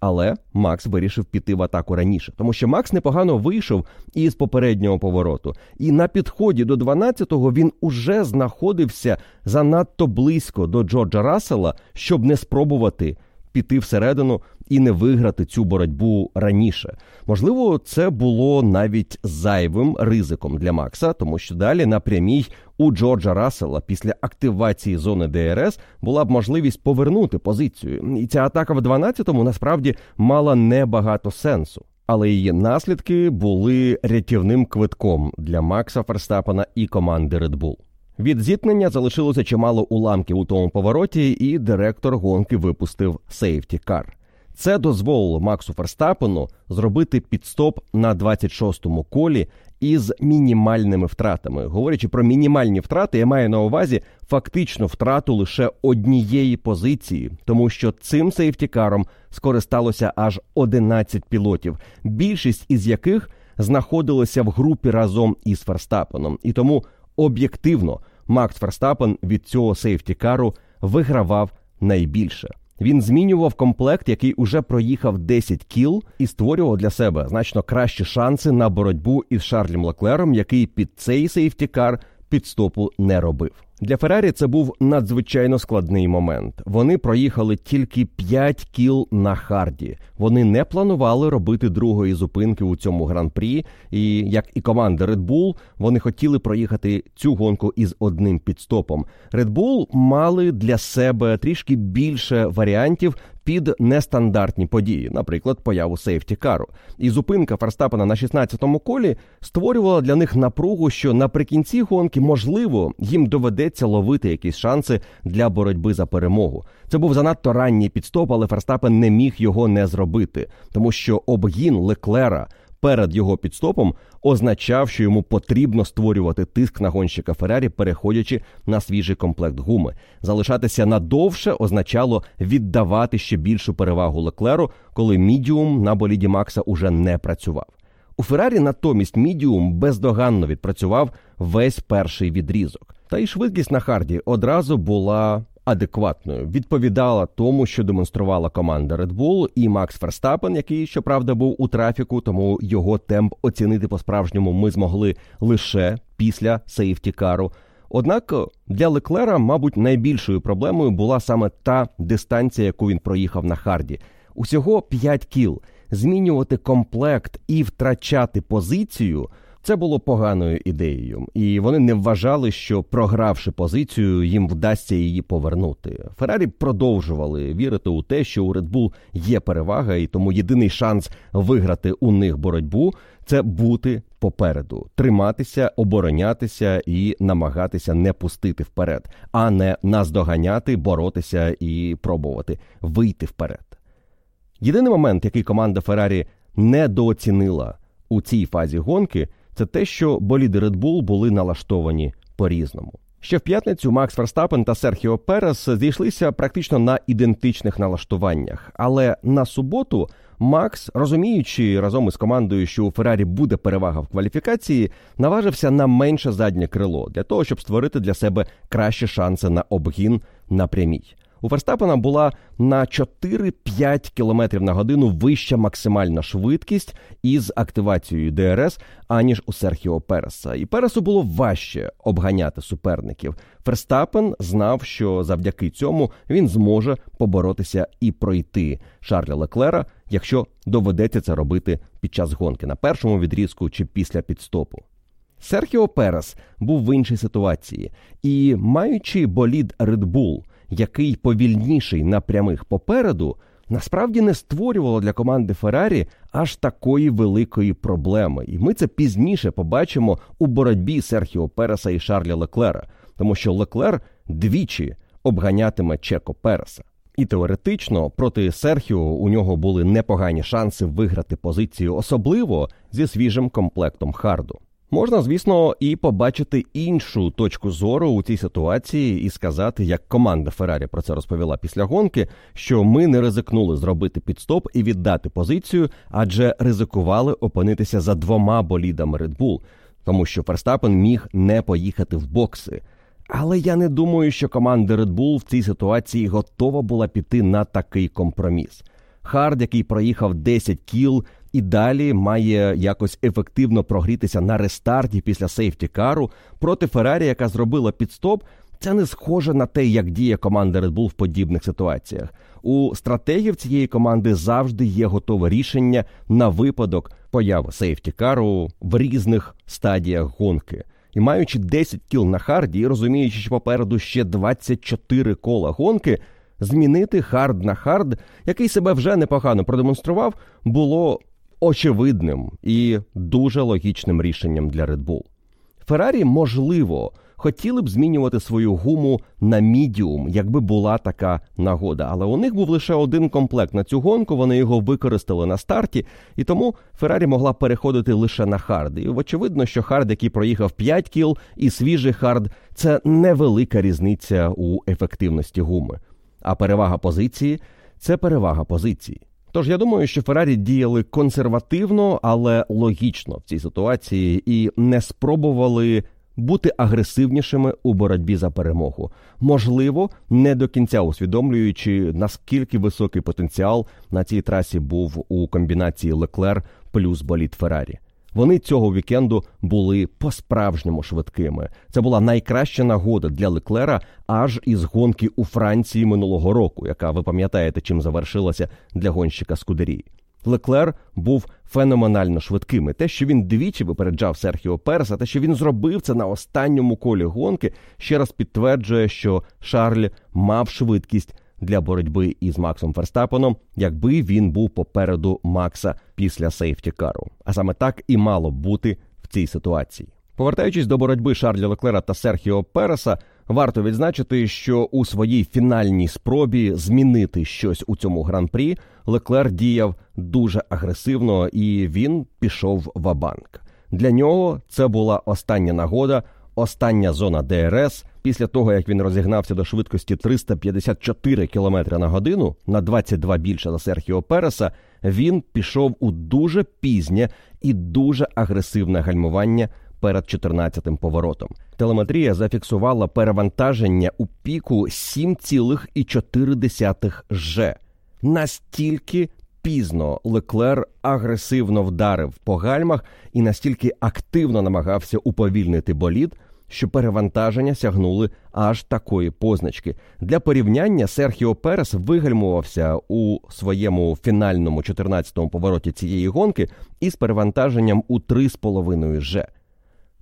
Але Макс вирішив піти в атаку раніше, тому що Макс непогано вийшов із попереднього повороту, і на підході до 12-го він уже знаходився занадто близько до Джорджа Рассела, щоб не спробувати піти всередину і не виграти цю боротьбу раніше. Можливо, це було навіть зайвим ризиком для Макса, тому що далі на прямій у Джорджа Рассела після активації зони ДРС була б можливість повернути позицію. І ця атака в 12-му насправді мала небагато сенсу. Але її наслідки були рятівним квитком для Макса Ферстапена і команди Red Bull. Від зіткнення залишилося чимало уламків у тому повороті, і директор гонки випустив сейфті кар. Це дозволило Максу Ферстапену зробити підстоп на 26-му колі із мінімальними втратами. Говорячи про мінімальні втрати, я маю на увазі фактично втрату лише однієї позиції, тому що цим сейфтікаром скористалося аж 11 пілотів, більшість із яких знаходилися в групі разом із Ферстапеном. І тому об'єктивно Макс Ферстапен від цього сейфтікару вигравав найбільше. Він змінював комплект, який уже проїхав 10 кіл, і створював для себе значно кращі шанси на боротьбу із Шарлем Леклером, який під цей сейфтікар підстопу не робив. Для Феррарі це був надзвичайно складний момент. Вони проїхали тільки 5 кіл на харді. Вони не планували робити другої зупинки у цьому гран-прі. І як і команда Red Bull, вони хотіли проїхати цю гонку із одним підстопом. Red Bull мали для себе трішки більше варіантів під нестандартні події, наприклад, появу сейфті-кару. І зупинка Ферстапена на 16-му колі створювала для них напругу, що наприкінці гонки можливо їм доведеться ловити якісь шанси для боротьби за перемогу. Це був занадто ранній підстоп, але Ферстапен не міг його не зробити, тому що обгін Леклера перед його піт-стопом означав, що йому потрібно створювати тиск на гонщика Феррарі, переходячи на свіжий комплект гуми. Залишатися надовше означало віддавати ще більшу перевагу Леклеру, коли мідіум на боліді Макса уже не працював. У Феррарі натомість мідіум бездоганно відпрацював весь перший відрізок. Та й швидкість на hard і одразу була адекватною, відповідала тому, що демонструвала команда Red Bull і Макс Ферстапен, який щоправда був у трафіку, тому його темп оцінити по-справжньому ми змогли лише після safety car у. Однак для Леклера, мабуть, найбільшою проблемою була саме та дистанція, яку він проїхав на харді. Усього 5 кіл. Змінювати комплект і втрачати позицію. Це було поганою ідеєю, і вони не вважали, що програвши позицію, їм вдасться її повернути. Феррарі продовжували вірити у те, що у Red Bull є перевага, і тому єдиний шанс виграти у них боротьбу це бути попереду, триматися, оборонятися і намагатися не пустити вперед, а не наздоганяти, боротися і пробувати вийти вперед. Єдиний момент, який команда Феррарі недооцінила у цій фазі гонки це те, що боліди Red Bull були налаштовані по-різному. Ще в п'ятницю Макс Ферстапен та Серхіо Перес зійшлися практично на ідентичних налаштуваннях, але на суботу Макс, розуміючи разом із командою, що у Феррарі буде перевага в кваліфікації, наважився на менше заднє крило для того, щоб створити для себе кращі шанси на обгін на прямій. У Ферстапена була на 4-5 км на годину вища максимальна швидкість із активацією ДРС, аніж у Серхіо Переса. І Пересу було важче обганяти суперників. Ферстапен знав, що завдяки цьому він зможе поборотися і пройти Шарля Леклера, якщо доведеться це робити під час гонки на першому відрізку чи після підстопу. Серхіо Перес був в іншій ситуації, і маючи болід Red Bull, який повільніший на прямих попереду, насправді не створювало для команди Феррарі аж такої великої проблеми. І ми це пізніше побачимо у боротьбі Серхіо Переса і Шарля Леклера, тому що Леклер двічі обганятиме Чеко Переса. І теоретично проти Серхіо у нього були непогані шанси виграти позицію, особливо зі свіжим комплектом харду. Можна, звісно, і побачити іншу точку зору у цій ситуації і сказати, як команда Феррарі про це розповіла після гонки, що ми не ризикнули зробити піт-стоп і віддати позицію, адже ризикували опинитися за двома болідами Red Bull, тому що Ферстапен міг не поїхати в бокси. Але я не думаю, що команда Red Bull в цій ситуації готова була піти на такий компроміс. Hard, який проїхав 10 кіл, і далі має якось ефективно прогрітися на рестарті після сейфті-кару проти Феррарі, яка зробила підстоп. Це не схоже на те, як діє команда Red Bull в подібних ситуаціях. У стратегів цієї команди завжди є готове рішення на випадок появи сейфті-кару в різних стадіях гонки. І маючи 10 кіл на харді, і розуміючи, що попереду ще 24 кола гонки, змінити hard на hard, який себе вже непогано продемонстрував, було очевидним і дуже логічним рішенням для Red Bull. Феррарі, можливо, хотіли б змінювати свою гуму на мідіум, якби була така нагода. Але у них був лише один комплект на цю гонку. Вони його використали на старті, і тому Феррарі могла переходити лише на hard. І очевидно, що hard, який проїхав 5 кіл, і свіжий hard це невелика різниця у ефективності гуми. А перевага позиції це перевага позиції. Тож я думаю, що Феррарі діяли консервативно, але логічно в цій ситуації і не спробували бути агресивнішими у боротьбі за перемогу. Можливо, не до кінця усвідомлюючи наскільки високий потенціал на цій трасі був у комбінації Леклер плюс боліт Феррарі. Вони цього вікенду були по-справжньому швидкими. Це була найкраща нагода для Леклера аж із гонки у Франції минулого року, яка ви пам'ятаєте, чим завершилася для гонщика Скудерії. Леклер був феноменально швидким. І Те, що він двічі випереджав Серхіо Переса, те, що він зробив це на останньому колі гонки, ще раз підтверджує, що Шарль мав швидкість для боротьби із Максом Ферстапеном, якби він був попереду Макса після сейфті кару. А саме так і мало б бути в цій ситуації. Повертаючись до боротьби Шарля Леклера та Серхіо Переса, варто відзначити, що у своїй фінальній спробі змінити щось у цьому гран-прі Леклер діяв дуже агресивно і він пішов в абанк. Для нього це була остання нагода, остання зона ДРС. Після того як він розігнався до швидкості 354 км на годину на 22 більше за Серхіо Переса, він пішов у дуже пізнє і дуже агресивне гальмування перед 14-тим поворотом. Телеметрія зафіксувала перевантаження у піку 7,4 Ж. Настільки пізно Леклер агресивно вдарив по гальмах і настільки активно намагався уповільнити болід, що перевантаження сягнули аж такої позначки. Для порівняння Серхіо Перес вигальмувався у своєму фінальному 14-му повороті цієї гонки із перевантаженням у 3,5 Ж.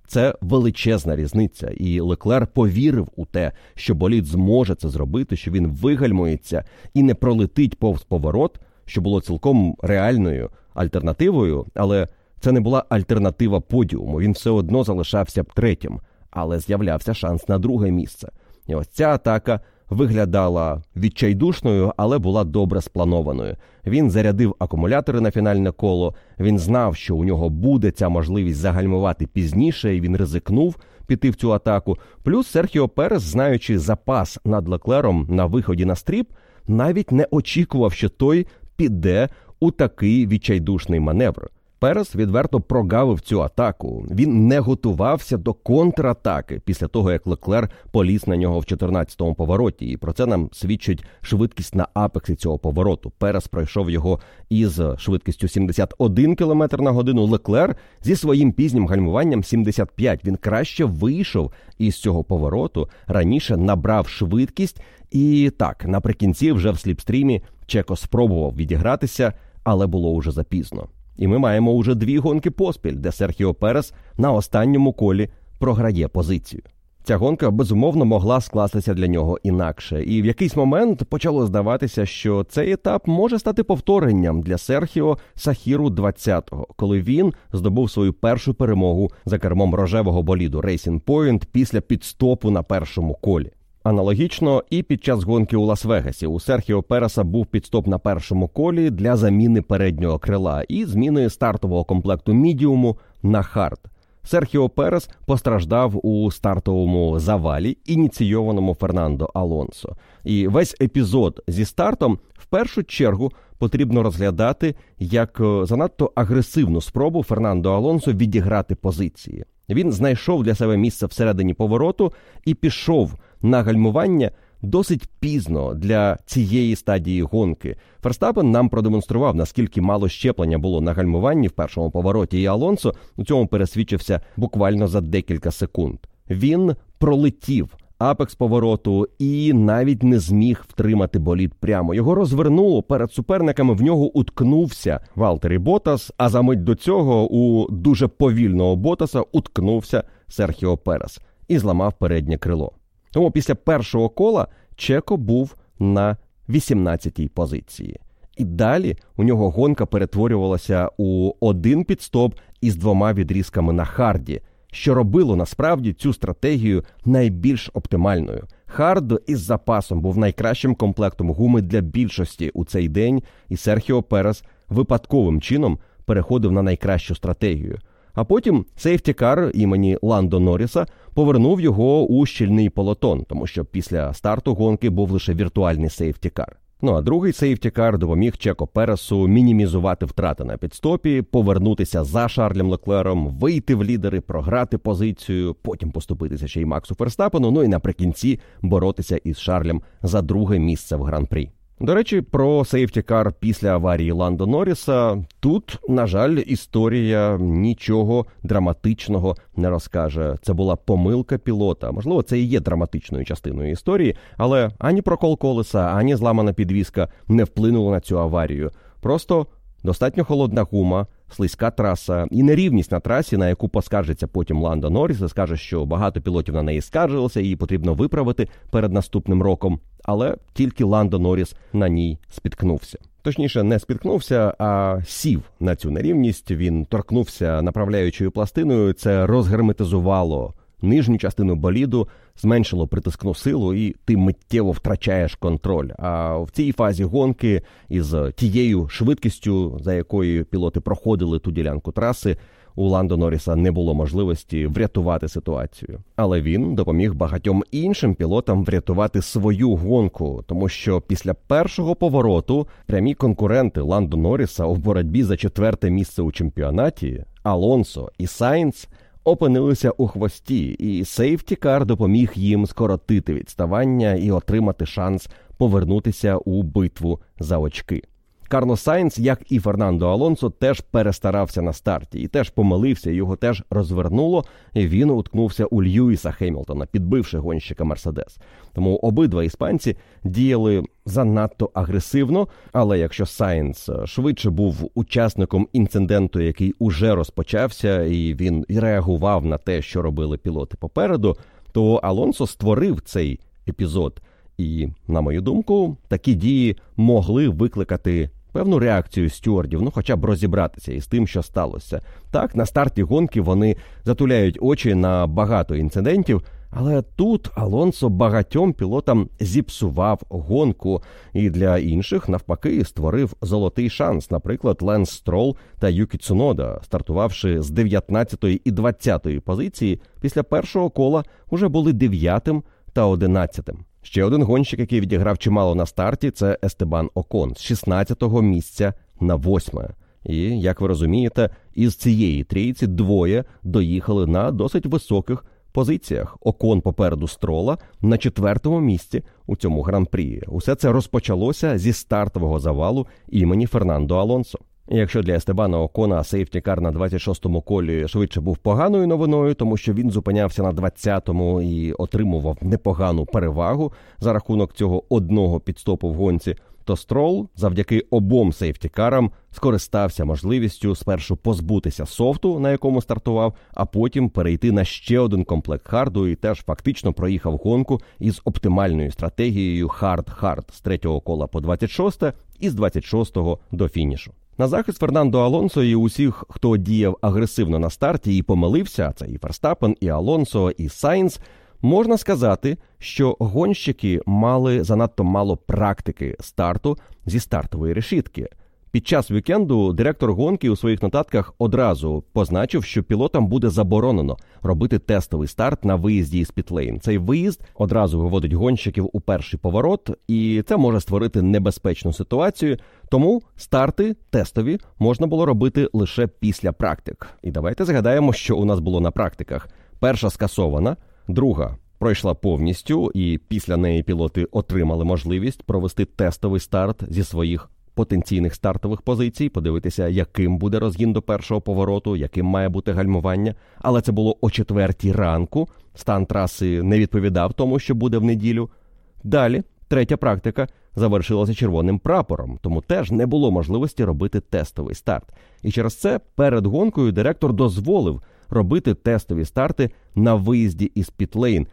Це величезна різниця, і Леклер повірив у те, що болід зможе це зробити, що він вигальмується і не пролетить повз поворот, що було цілком реальною альтернативою, але це не була альтернатива подіуму. Він все одно залишався б третім, але з'являвся шанс на друге місце. І ось ця атака виглядала відчайдушною, але була добре спланованою. Він зарядив акумулятори на фінальне коло. Він знав, що у нього буде ця можливість загальмувати пізніше, і він ризикнув піти в цю атаку. Плюс Серхіо Перес, знаючи запас над Леклером на виході на Strip, навіть не очікував, що той піде у такий відчайдушний маневр. Перес відверто прогавив цю атаку. Він не готувався до контратаки після того, як Леклер поліз на нього в 14-му повороті. І про це нам свідчить швидкість на апексі цього повороту. Перес пройшов його із швидкістю 71 км на годину. Леклер зі своїм пізнім гальмуванням 75. Він краще вийшов із цього повороту, раніше набрав швидкість. І так, наприкінці, вже в сліпстрімі, Чеко спробував відігратися, але було уже запізно. І ми маємо уже дві гонки поспіль, де Серхіо Перес на останньому колі програє позицію. Ця гонка безумовно могла скластися для нього інакше, і в якийсь момент почало здаватися, що цей етап може стати повторенням для Серхіо Сахіру 20-го, коли він здобув свою першу перемогу за кермом рожевого боліду Racing Point після підстопу на першому колі. Аналогічно, і під час гонки у Лас-Вегасі у Серхіо Переса був піт-стоп на першому колі для заміни переднього крила і зміни стартового комплекту мідіуму на hard. Серхіо Перес постраждав у стартовому завалі, ініційованому Фернандо Алонсо. І весь епізод зі стартом в першу чергу потрібно розглядати як е, занадто агресивну спробу Фернандо Алонсо відіграти позиції. Він знайшов для себе місце всередині повороту і пішов на гальмування досить пізно для цієї стадії гонки. Ферстапен нам продемонстрував, наскільки мало щеплення було на гальмуванні в першому повороті, і Алонсо у цьому пересвідчився буквально за декілька секунд. Він пролетів апекс повороту і навіть не зміг втримати болід прямо. Його розвернуло перед суперниками. В нього уткнувся Валтері Ботас. А за мить до цього у дуже повільного Ботаса уткнувся Серхіо Перес і зламав переднє крило. Тому після першого кола Чеко був на 18-й позиції. І далі у нього гонка перетворювалася у один піт-стоп із двома відрізками на hard і що робило насправді цю стратегію найбільш оптимальною. Hard із запасом був найкращим комплектом гуми для більшості у цей день, і Серхіо Перес випадковим чином переходив на найкращу стратегію. А потім safety car імені Ландо Норріса повернув його у щільний пелотон, тому що після старту гонки був лише віртуальний safety car. Ну а другий safety car допоміг Чеко Пересу мінімізувати втрати на піт-стопі, повернутися за Шарлем Леклером, вийти в лідери, програти позицію, потім поступитися ще й Максу Ферстапену. Ну і наприкінці боротися із Шарлем за друге місце в гран-прі. До речі, про safety car після аварії Ландо Норріса тут, на жаль, історія нічого драматичного не розкаже. Це була помилка пілота. Можливо, це і є драматичною частиною історії, але ані прокол колеса, ані зламана підвіска не вплинули на цю аварію. Просто достатньо холодна гума слизька траса і нерівність на трасі, на яку поскаржиться потім Ландо Норріс, і скаже, що багато пілотів на неї скаржилися, її потрібно виправити перед наступним роком. Але тільки Ландо Норріс на ній спіткнувся. Точніше, не спіткнувся, а сів на цю нерівність. Він торкнувся направляючою пластиною. Це розгерметизувало нижню частину боліду, зменшило притискну силу, і ти миттєво втрачаєш контроль. А в цій фазі гонки із тією швидкістю, за якою пілоти проходили ту ділянку траси. У Ландо Норріса не було можливості врятувати ситуацію, але він допоміг багатьом іншим пілотам врятувати свою гонку, тому що після першого повороту прямі конкуренти Ландо Норріса у боротьбі за четверте місце у чемпіонаті Алонсо і Сайнц опинилися у хвості, і сейфтікар допоміг їм скоротити відставання і отримати шанс повернутися у битву за очки. Карлос Сайнц, як і Фернандо Алонсо, теж перестарався на старті і теж помилився, його теж розвернуло. і Він уткнувся у Льюіса Хемілтона, підбивши гонщика Мерседес. Тому обидва іспанці діяли занадто агресивно. Але якщо Сайнц швидше був учасником інциденту, який уже розпочався, і він реагував на те, що робили пілоти попереду, то Алонсо створив цей епізод. І, на мою думку, такі дії могли викликати певну реакцію стюардів, ну хоча б розібратися із тим, що сталося. Так, на старті гонки вони затуляють очі на багато інцидентів. Але тут Алонсо багатьом пілотам зіпсував гонку, і для інших навпаки створив золотий шанс. Наприклад, Ленс Строл та Юкі Цунода, стартувавши з 19 і 20 позиції, після першого кола уже були 9 та 11. Ще один гонщик, який відіграв чимало на старті, це Естебан Окон з 16-го місця на 8 І як ви розумієте, із цієї трійці двоє доїхали на досить високих позиціях. Окон попереду строла на четвертому місці у цьому гран-прі. Усе це розпочалося зі стартового завалу імені Фернандо Алонсо. Якщо для Естебана Окона сейфтікар на 26-му колі швидше був поганою новиною, тому що він зупинявся на 20-му і отримував непогану перевагу за рахунок цього одного піт-стопу в гонці, то строл завдяки обом safety car ам скористався можливістю спершу позбутися soft у, на якому стартував, а потім перейти на ще один комплект hard у і теж фактично проїхав гонку із оптимальною стратегією hard-hard з третього кола по 26 і з 26 до фінішу. На захист Фернандо Алонсо і усіх, хто діяв агресивно на старті і помилився, це і Ферстапен, і Алонсо, і Сайнс. Можна сказати, що гонщики мали занадто мало практики старту зі стартової решітки. Під час вікенду директор гонки у своїх нотатках одразу позначив, що пілотам буде заборонено робити тестовий старт на виїзді із Пітлейн. Цей виїзд одразу виводить гонщиків у перший поворот, і це може створити небезпечну ситуацію. Тому старти тестові можна було робити лише після практик. І давайте згадаємо, що у нас було на практиках: перша скасована, друга пройшла повністю, і після неї пілоти отримали можливість провести тестовий старт зі своїх потенційних стартових позицій, подивитися, яким буде розгін до першого повороту, яким має бути гальмування. Але це було о четвертій ранку. Стан траси не відповідав тому, що буде в неділю. Далі третя практика завершилася червоним прапором, тому теж не було можливості робити тестовий старт. І через це перед гонкою директор дозволив робити тестові старти на виїзді із Пітлейн,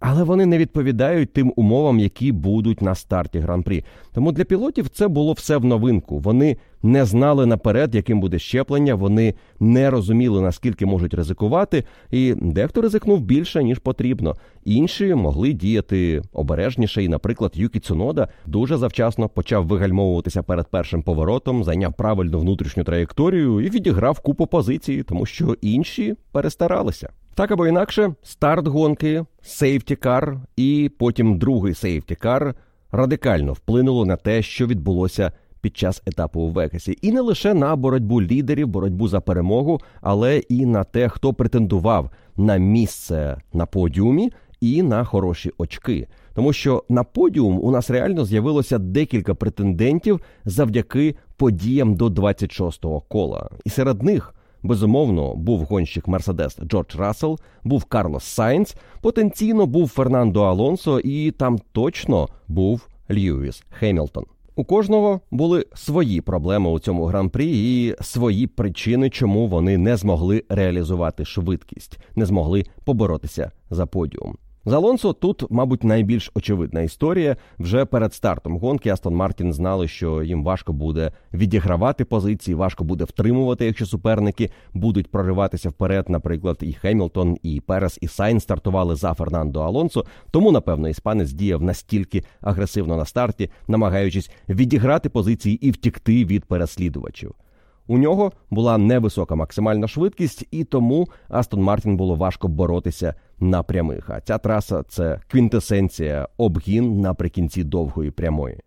але вони не відповідають тим умовам, які будуть на старті гран-прі. Тому для пілотів це було все в новинку. Вони не знали наперед, яким буде щеплення. Вони не розуміли наскільки можуть ризикувати, і дехто ризикнув більше ніж потрібно. Інші могли діяти обережніше. І, наприклад, Юкі Цунода дуже завчасно почав вигальмовуватися перед першим поворотом, зайняв правильну внутрішню траєкторію і відіграв купу позицій, тому що інші перестаралися. Так або інакше, старт гонки, сейфтікар і потім другий сейфтікар радикально вплинуло на те, що відбулося під час етапу у Вегасі, і не лише на боротьбу лідерів, боротьбу за перемогу, але і на те, хто претендував на місце на подіумі і на хороші очки. Тому що на подіум у нас реально з'явилося декілька претендентів завдяки подіям до 26-го кола, і серед них. Безумовно, був гонщик Мерседес Джордж Рассел, був Карлос Сайнц, потенційно був Фернандо Алонсо, і там точно був Льюіс Хемілтон. У кожного були свої проблеми у цьому гран-прі і свої причини, чому вони не змогли реалізувати швидкість, не змогли поборотися за подіум. З Алонсо тут, мабуть, найбільш очевидна історія. Вже перед стартом гонки Астон Мартін знали, що їм важко буде відігравати позиції, важко буде втримувати, якщо суперники будуть прориватися вперед. Наприклад, і Хемілтон, і Перес, і Сайнс стартували за Фернандо Алонсо. Тому, напевно, іспанець діяв настільки агресивно на старті, намагаючись відіграти позиції і втікти від переслідувачів. У нього була невисока максимальна швидкість, і тому Астон Мартін було важко боротися на прямих. А ця траса це квінтесенція обгін наприкінці довгої прямої.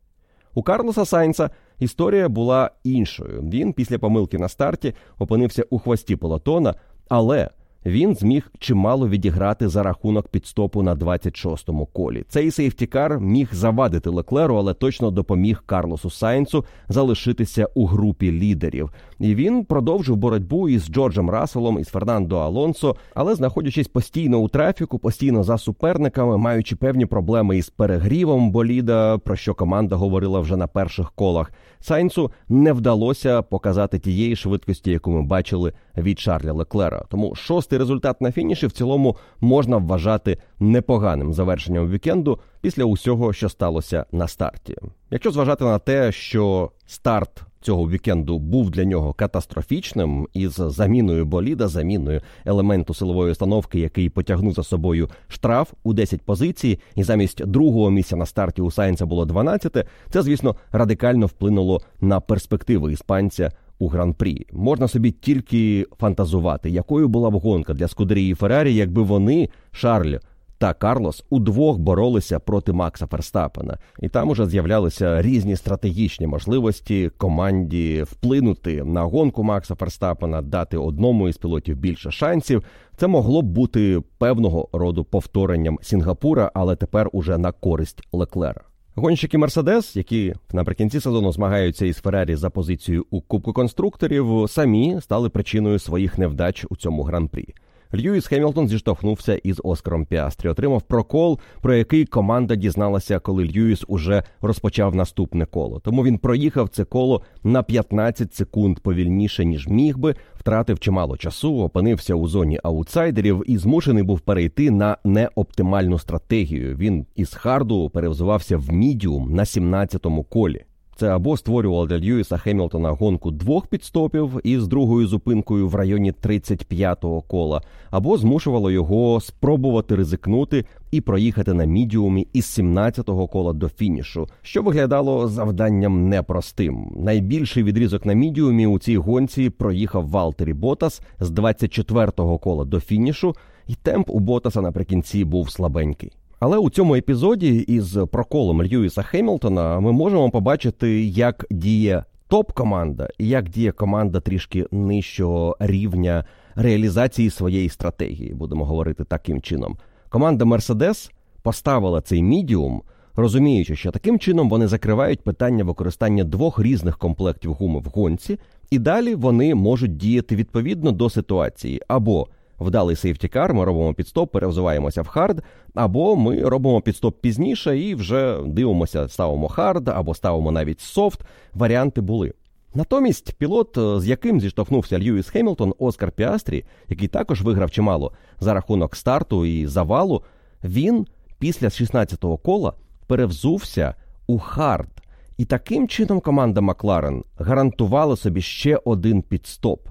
У Карлоса Сайнса історія була іншою. Він після помилки на старті опинився у хвості полотона, але він зміг чимало відіграти за рахунок підстопу на 26-му колі. Цей сейфтікар міг завадити Леклеру, але точно допоміг Карлосу Сайнцу залишитися у групі лідерів. І він продовжив боротьбу із Джорджем Расселом із Фернандо Алонсо, але знаходячись постійно у трафіку, постійно за суперниками, маючи певні проблеми із перегрівом боліда, про що команда говорила вже на перших колах. Сайнцу не вдалося показати тієї швидкості, яку ми бачили від Шарля Леклера. Тому шостий результат на фініші в цілому можна вважати непоганим завершенням вікенду після усього, що сталося на старті. Якщо зважати на те, що старт цього вікенду був для нього катастрофічним із заміною боліда, заміною елементу силової установки, який потягнув за собою штраф у 10 позицій, і замість другого місця на старті у Сайнца було 12, Це, звісно, радикально вплинуло на перспективи іспанця. У гран-прі можна собі тільки фантазувати, якою була б гонка для Скудерії Феррарі, якби вони Шарль та Карлос удвох боролися проти Макса Ферстапена, і там уже з'являлися різні стратегічні можливості команді вплинути на гонку Макса Ферстапена, дати одному із пілотів більше шансів. Це могло б бути певного роду повторенням Сінгапура, але тепер уже на користь Леклера. Гонщики Мерседес, які наприкінці сезону змагаються із Феррарі за позицію у Кубку конструкторів, самі стали причиною своїх невдач у цьому гран-прі. Льюіс Хемілтон зіштовхнувся із Оскаром Піастрі, отримав прокол, про який команда дізналася, коли Льюіс уже розпочав наступне коло. Тому він проїхав це коло на 15 секунд повільніше ніж міг би, втратив чимало часу, опинився у зоні аутсайдерів і змушений був перейти на неоптимальну стратегію. Він із харду перевзувався в мідіум на 17-му колі. Це або створювало для Льюіса Хемілтона гонку двох підстопів із другою зупинкою в районі 35-го кола, або змушувало його спробувати ризикнути і проїхати на мідіумі із 17-го кола до фінішу, що виглядало завданням непростим. Найбільший відрізок на мідіумі у цій гонці проїхав Валтері Ботас з 24-го кола до фінішу, і темп у Ботаса наприкінці був слабенький. Але у цьому епізоді із проколом Льюіса Хемілтона ми можемо побачити, як діє топ-команда і як діє команда трішки нижчого рівня реалізації своєї стратегії, будемо говорити таким чином. Команда Мерседес поставила цей мідіум, розуміючи, що таким чином вони закривають питання використання двох різних комплектів гуми в гонці, і далі вони можуть діяти відповідно до ситуації або вдалий safety car, ми робимо піт-стоп, перевзуваємося в hard, або ми робимо піт-стоп пізніше і вже дивимося, ставимо hard або ставимо навіть soft. Варіанти були. Натомість пілот, е, з яким зіштовхнувся Льюіс Хемілтон, Оскар Піастрі, який також виграв чимало за рахунок старту і завалу, він після 16-го кола перевзувся у hard. І таким чином команда Макларен гарантувала собі ще один піт-стоп.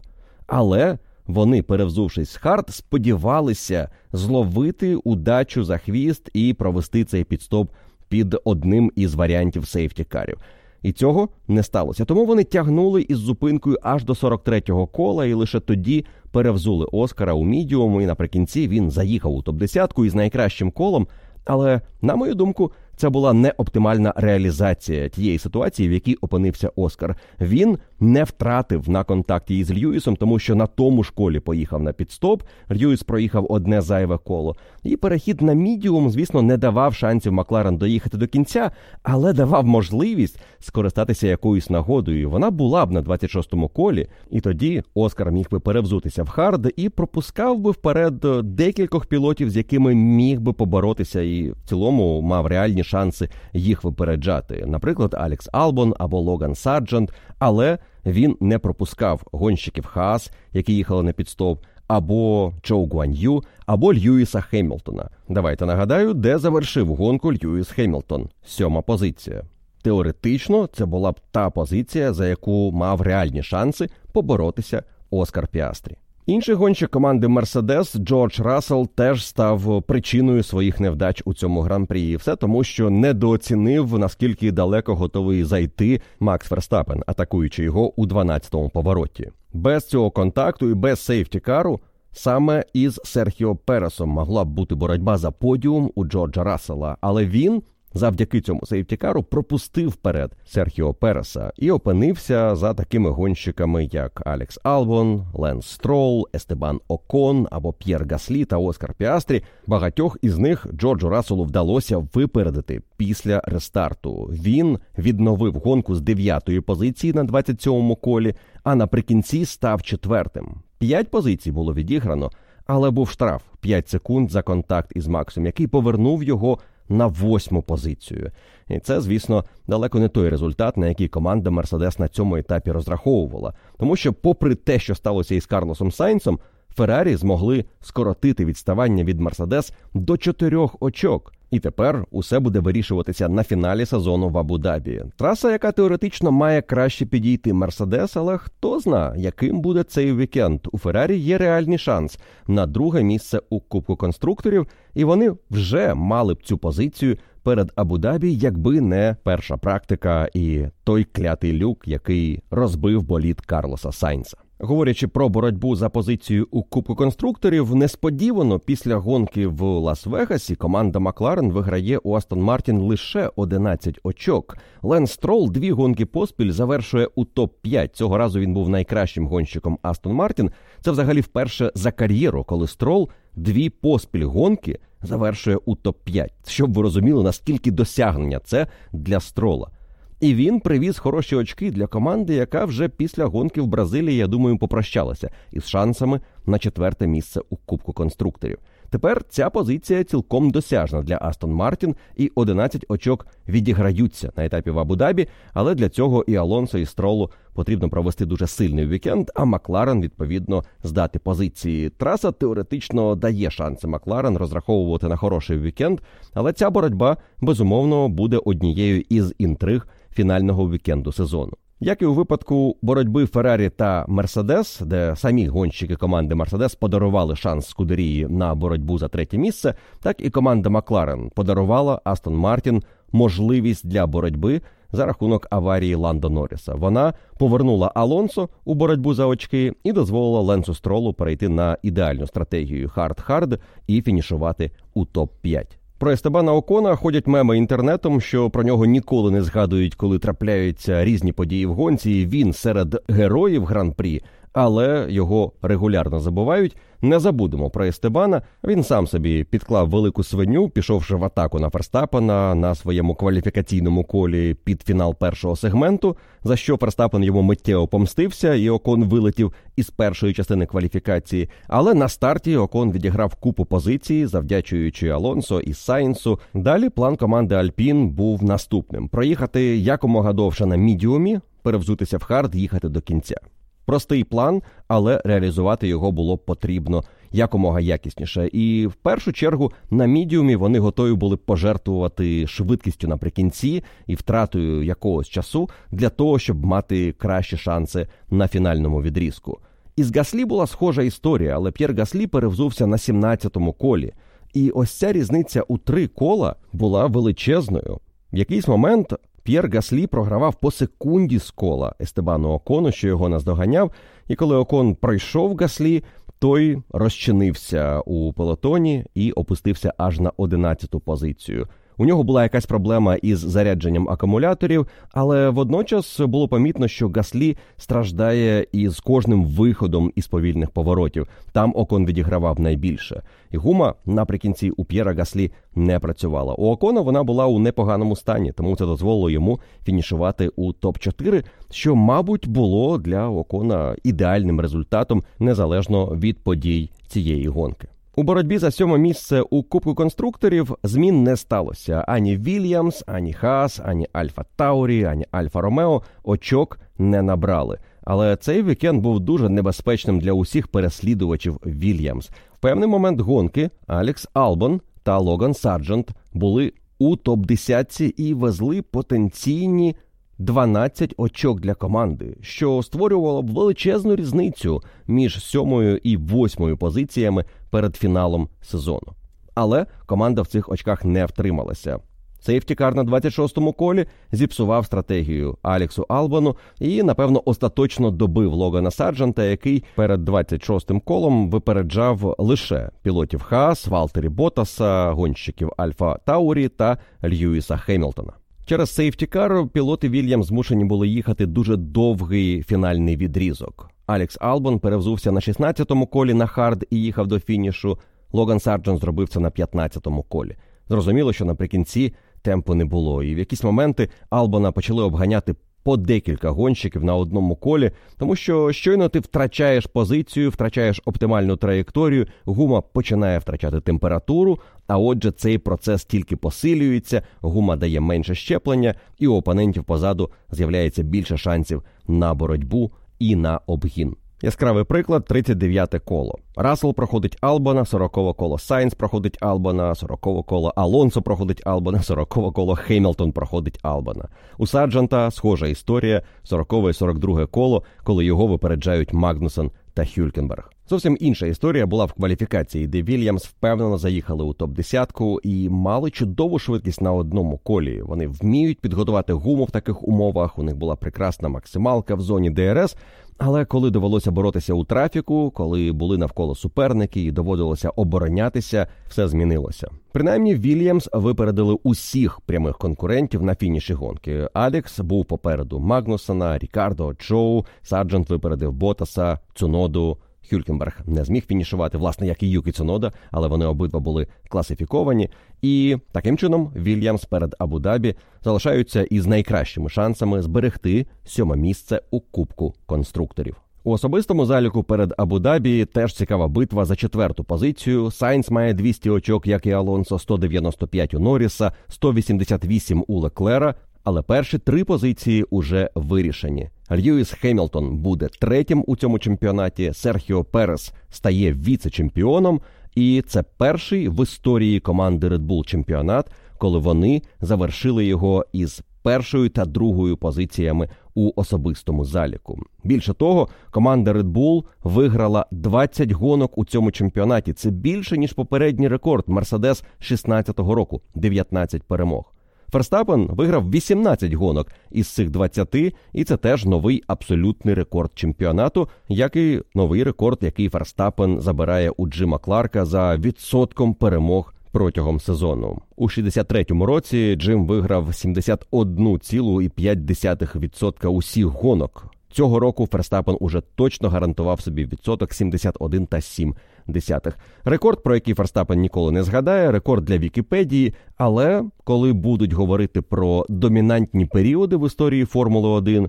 Але вони, перевзувшись з hard, сподівалися зловити удачу за хвіст і провести цей піт-стоп під одним із варіантів сейфтікарів. І цього не сталося. Тому вони тягнули із зупинкою аж до 43-го кола, і лише тоді перевзули Оскара у мідіуму. І наприкінці він заїхав у топ 10 із найкращим колом. Але на мою думку, це була не оптимальна реалізація тієї ситуації, в якій опинився Оскар. Він не втратив на контакті із Льюісом, тому що на тому школі поїхав на підстоп. Льюіс проїхав одне зайве коло. І перехід на мідіум, звісно, не давав шансів Макларен доїхати до кінця, але давав можливість скористатися якоюсь нагодою. Вона була б на 26-му колі, і тоді Оскар міг би перевзутися в hard і пропускав би вперед декількох пілотів, з якими міг би поборотися, і в цілому мав реальні шанси їх випереджати. Наприклад, Алекс Албон або Логан Сарджент, але він не пропускав гонщиків Хаас, які їхали на піт-стоп, або Чоу Гуан'ю, або Льюіса Хемілтона. Давайте нагадаю, де завершив гонку Льюіс Хемілтон. Сьома позиція. Теоретично це була б та позиція, за яку мав реальні шанси поборотися Оскар Піастрі. Інший гонщик команди Мерседес Джордж Рассел теж став причиною своїх невдач у цьому гран-прі. І Все тому, що недооцінив наскільки далеко готовий зайти Макс Ферстапен, атакуючи його у 12-му повороті. Без цього контакту і без сейфтікару саме із Серхіо Пересом могла б бути боротьба за подіум у Джорджа Рассела, але він завдяки цьому сейфтікару пропустив вперед Серхіо Переса і опинився за такими гонщиками, як Алекс Албон, Ленс Строл, Естебан Окон або П'єр Гаслі та Оскар Піастрі. Багатьох із них Джорджу Расселу вдалося випередити після рестарту. Він відновив гонку з дев'ятої позиції на 27-му колі, а наприкінці став четвертим. П'ять позицій було відіграно. Але був штраф 5 секунд за контакт із Максом, який повернув його на восьму позицію. І це, звісно, далеко не той результат, на який команда Мерседес на цьому етапі розраховувала. Тому що, попри те, що сталося із Карлосом Сайнсом, Феррарі змогли скоротити відставання від Мерседес до чотирьох очок. І тепер усе буде вирішуватися на фіналі сезону в Абу-Дабі. Траса, яка теоретично має краще підійти Мерседес, але хто зна, яким буде цей вікенд. У Феррарі є реальний шанс на друге місце у Кубку конструкторів, і вони вже мали б цю позицію перед Абу-Дабі, якби не перша практика і той клятий люк, який розбив боліт Карлоса Сайнса. Говорячи про боротьбу за позицію у Кубку конструкторів, несподівано після гонки в Лас-Вегасі команда Макларен виграє у Астон Мартін лише 11 очок. Лен Строл дві гонки поспіль завершує у топ 5 Цього разу він був найкращим гонщиком Астон Мартін. Це взагалі вперше за кар'єру, коли Строл дві поспіль гонки завершує у топ 5 Щоб ви розуміли, наскільки досягнення це для строла. І він привіз хороші очки для команди, яка вже після гонки в Бразилії, я думаю, попрощалася із шансами на четверте місце у Кубку конструкторів. Тепер ця позиція цілком досяжна для Астон Мартін, і 11 очок відіграються на етапі в Абу-Дабі, але для цього і Алонсо, і Стролу потрібно провести дуже сильний вікенд. А Макларен відповідно здати позиції. Траса теоретично дає шанси Макларен розраховувати на хороший вікенд, але ця боротьба безумовно буде однією із інтриг фінального вікенду сезону. Як і у випадку боротьби Феррарі та Мерседес, де самі гонщики команди Мерседес подарували шанс Скудерії на боротьбу за третє місце, так і команда Макларен подарувала Астон Мартін можливість для боротьби за рахунок аварії Ландо Норріса. Вона повернула Алонсо у боротьбу за очки і дозволила Ленсу Стролу перейти на ідеальну стратегію hard-hard і фінішувати у топ 5 про Естебана Окона ходять меми інтернетом, що про нього ніколи не згадують, коли трапляються різні події в гонці. Він серед героїв гран-прі. Але його регулярно забувають. Не забудемо про Естебана. Він сам собі підклав велику свиню, пішовши в атаку на Ферстапена на своєму кваліфікаційному колі під фінал першого сегменту, за що Ферстапен йому миттєво помстився, і Окон вилетів із першої частини кваліфікації. Але на старті Окон відіграв купу позицій, завдячуючи Алонсо і Сайнсу. Далі план команди Альпін був наступним: проїхати якомога довше на мідіумі, перевзутися в hard, їхати до кінця. Простий план, але реалізувати його було потрібно якомога якісніше. І в першу чергу на мідіумі вони готові були пожертвувати швидкістю наприкінці і втратою якогось часу для того, щоб мати кращі шанси на фінальному відрізку. Із Гаслі була схожа історія, але П'єр Гаслі перевзувся на 17-му колі. І ось ця різниця у три кола була величезною. В якийсь момент П'єр Гаслі програвав по секунді з кола Естебану Окону, що його наздоганяв. І коли Окон пройшов Гаслі, той розчинився у пелотоні і опустився аж на 11-ту позицію. У нього була якась проблема із зарядженням акумуляторів, але водночас було помітно, що Гаслі страждає із кожним виходом із повільних поворотів. Там окон відігравав найбільше. І гума наприкінці у П'єра Гаслі не працювала. У Окона вона була у непоганому стані, тому це дозволило йому фінішувати у топ 4 що, мабуть, було для Окона ідеальним результатом незалежно від подій цієї гонки. У боротьбі за сьоме місце у Кубку конструкторів змін не сталося ані Вільямс, ані Хаас, ані Альфа Таурі, ані Альфа Ромео очок не набрали. Але цей вікенд був дуже небезпечним для усіх переслідувачів Вільямс. В певний момент гонки Алекс Албон та Логан Сарджент були у топ 10 і везли потенційні 12 очок для команди, що створювало б величезну різницю між сьомою і восьмою позиціями перед фіналом сезону. Але команда в цих очках не втрималася. Safety car на 26-му колі зіпсував стратегію Алексу Албону і, напевно, остаточно добив Логана Сарджента, який перед 26-м колом випереджав лише пілотів Хаас, Валтері Ботаса, гонщиків Альфа Таурі та Льюіса Хемілтона. Через safety car пілоти Вільямс змушені були їхати дуже довгий фінальний відрізок. Алекс Албон перевзувся на 16-му колі на hard і їхав до фінішу. Логан Сарджент зробив це на 15-му колі. Зрозуміло, що наприкінці темпу не було, і в якісь моменти Албона почали обганяти по декілька гонщиків на одному колі, тому що щойно ти втрачаєш позицію, втрачаєш оптимальну траєкторію, гума починає втрачати температуру. А отже, цей процес тільки посилюється, гума дає менше зчеплення, і у опонентів позаду з'являється більше шансів на боротьбу і на обгін. Яскравий приклад 39-те коло. Рассел проходить Албона, 40-ке коло Сайнс проходить Албона, 40-ке коло Алонсо проходить Албона, 40-ке коло Хемілтон проходить Албона. У Сарджанта схожа історія, 40-ке і 42-ге коло, коли його випереджають Магнуссен та Хюлькенберг. Зовсім інша історія була в кваліфікації, де Вільямс впевнено заїхали у топ 10 і мали чудову швидкість на одному колі. Вони вміють підготувати гуму в таких умовах. У них була прекрасна максималка в зоні ДРС. Але коли довелося боротися у трафіку, коли були навколо суперники і доводилося оборонятися, все змінилося. Принаймні, Вільямс випередили усіх прямих конкурентів на фініші гонки. Алекс був попереду Магнусона, Рікардо, Чоу, Сарджент випередив Ботаса, Цуноду. Хюлькенберг не зміг фінішувати, власне, як і Юкі Цунода, але вони обидва були класифіковані. І таким чином Вільямс перед Абу-Дабі залишаються із найкращими шансами зберегти сьоме місце у Кубку конструкторів. У особистому заліку перед Абу-Дабі теж цікава битва за четверту позицію. Сайнс має 200 очок, як і Алонсо, 195 у Норріса, 188 у Леклера. Але перші три позиції уже вирішені. Льюіс Хемілтон буде третім у цьому чемпіонаті. Серхіо Перес стає віце-чемпіоном, і це перший в історії команди Red Bull чемпіонат, коли вони завершили його із першою та другою позиціями у особистому заліку. Більше того, команда Red Bull виграла 20 гонок у цьому чемпіонаті. Це більше ніж попередній рекорд Мерседес 16-го року 19 перемог. Ферстапен виграв 18 гонок із цих 20, і це теж новий абсолютний рекорд чемпіонату, як і новий рекорд, який Ферстапен забирає у Джима Кларка за відсотком перемог. Протягом сезону у 63-му році Джим виграв 71,5% усіх гонок. Цього року Ферстапен уже точно гарантував собі відсоток 71 та 7 десятих. Рекорд, про який Ферстапен ніколи не згадає, рекорд для Вікіпедії. Але коли будуть говорити про домінантні періоди в історії Формули 1,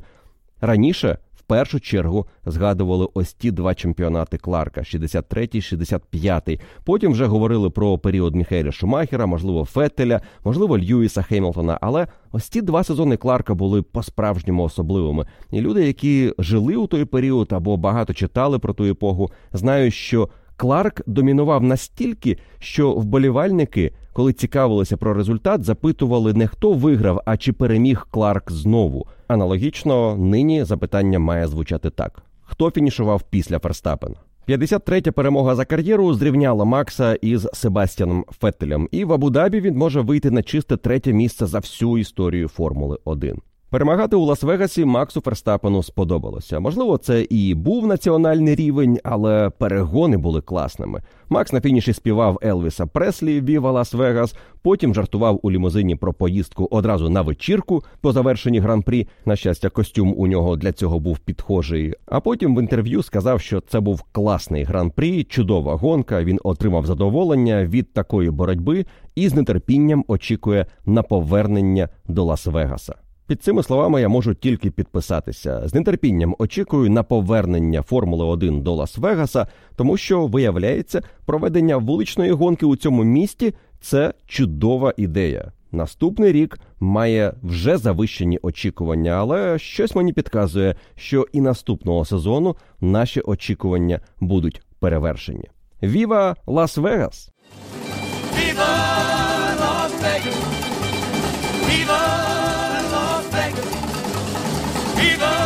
раніше в першу чергу згадували ось ті два чемпіонати Кларка: 63-й, 65-й. Потім вже говорили про період Міхеля Шумахера, можливо, Феттеля, можливо, Льюіса Хеймлтона. Але ось ці два сезони Кларка були по-справжньому особливими. І люди, які жили у той період або багато читали про ту епоху, знають, що Кларк домінував настільки, що вболівальники, коли цікавилися про результат, запитували не хто виграв, а чи переміг Кларк знову. Аналогічно нині запитання має звучати так: хто фінішував після Ферстапена? 53-я перемога за кар'єру зрівняла Макса із Себастьяном Феттелем, і в Абу-Дабі він може вийти на чисте третє місце за всю історію Формули 1. Перемагати у Лас-Вегасі Максу Ферстапену сподобалося. Можливо, це і був національний рівень, але перегони були класними. Макс на фініші співав Елвіса Преслі Viva Las Vegas. Потім жартував у лімузині про поїздку одразу на вечірку по завершенні гран-прі. На щастя, костюм у нього для цього був підхожий. А потім в інтерв'ю сказав, що це був класний гран-прі, чудова гонка. Він отримав задоволення від такої боротьби і з нетерпінням очікує на повернення до Лас-Вегаса. Під цими словами я можу тільки підписатися. З нетерпінням очікую на повернення Формули 1 до Лас-Вегаса, тому що виявляється, проведення вуличної гонки у цьому місті це чудова ідея. Наступний рік має вже завищені очікування, але щось мені підказує, що і наступного сезону наші очікування будуть перевершені. Віва Лас-Вегас! Віва Лас-Вегас! Віва Viva!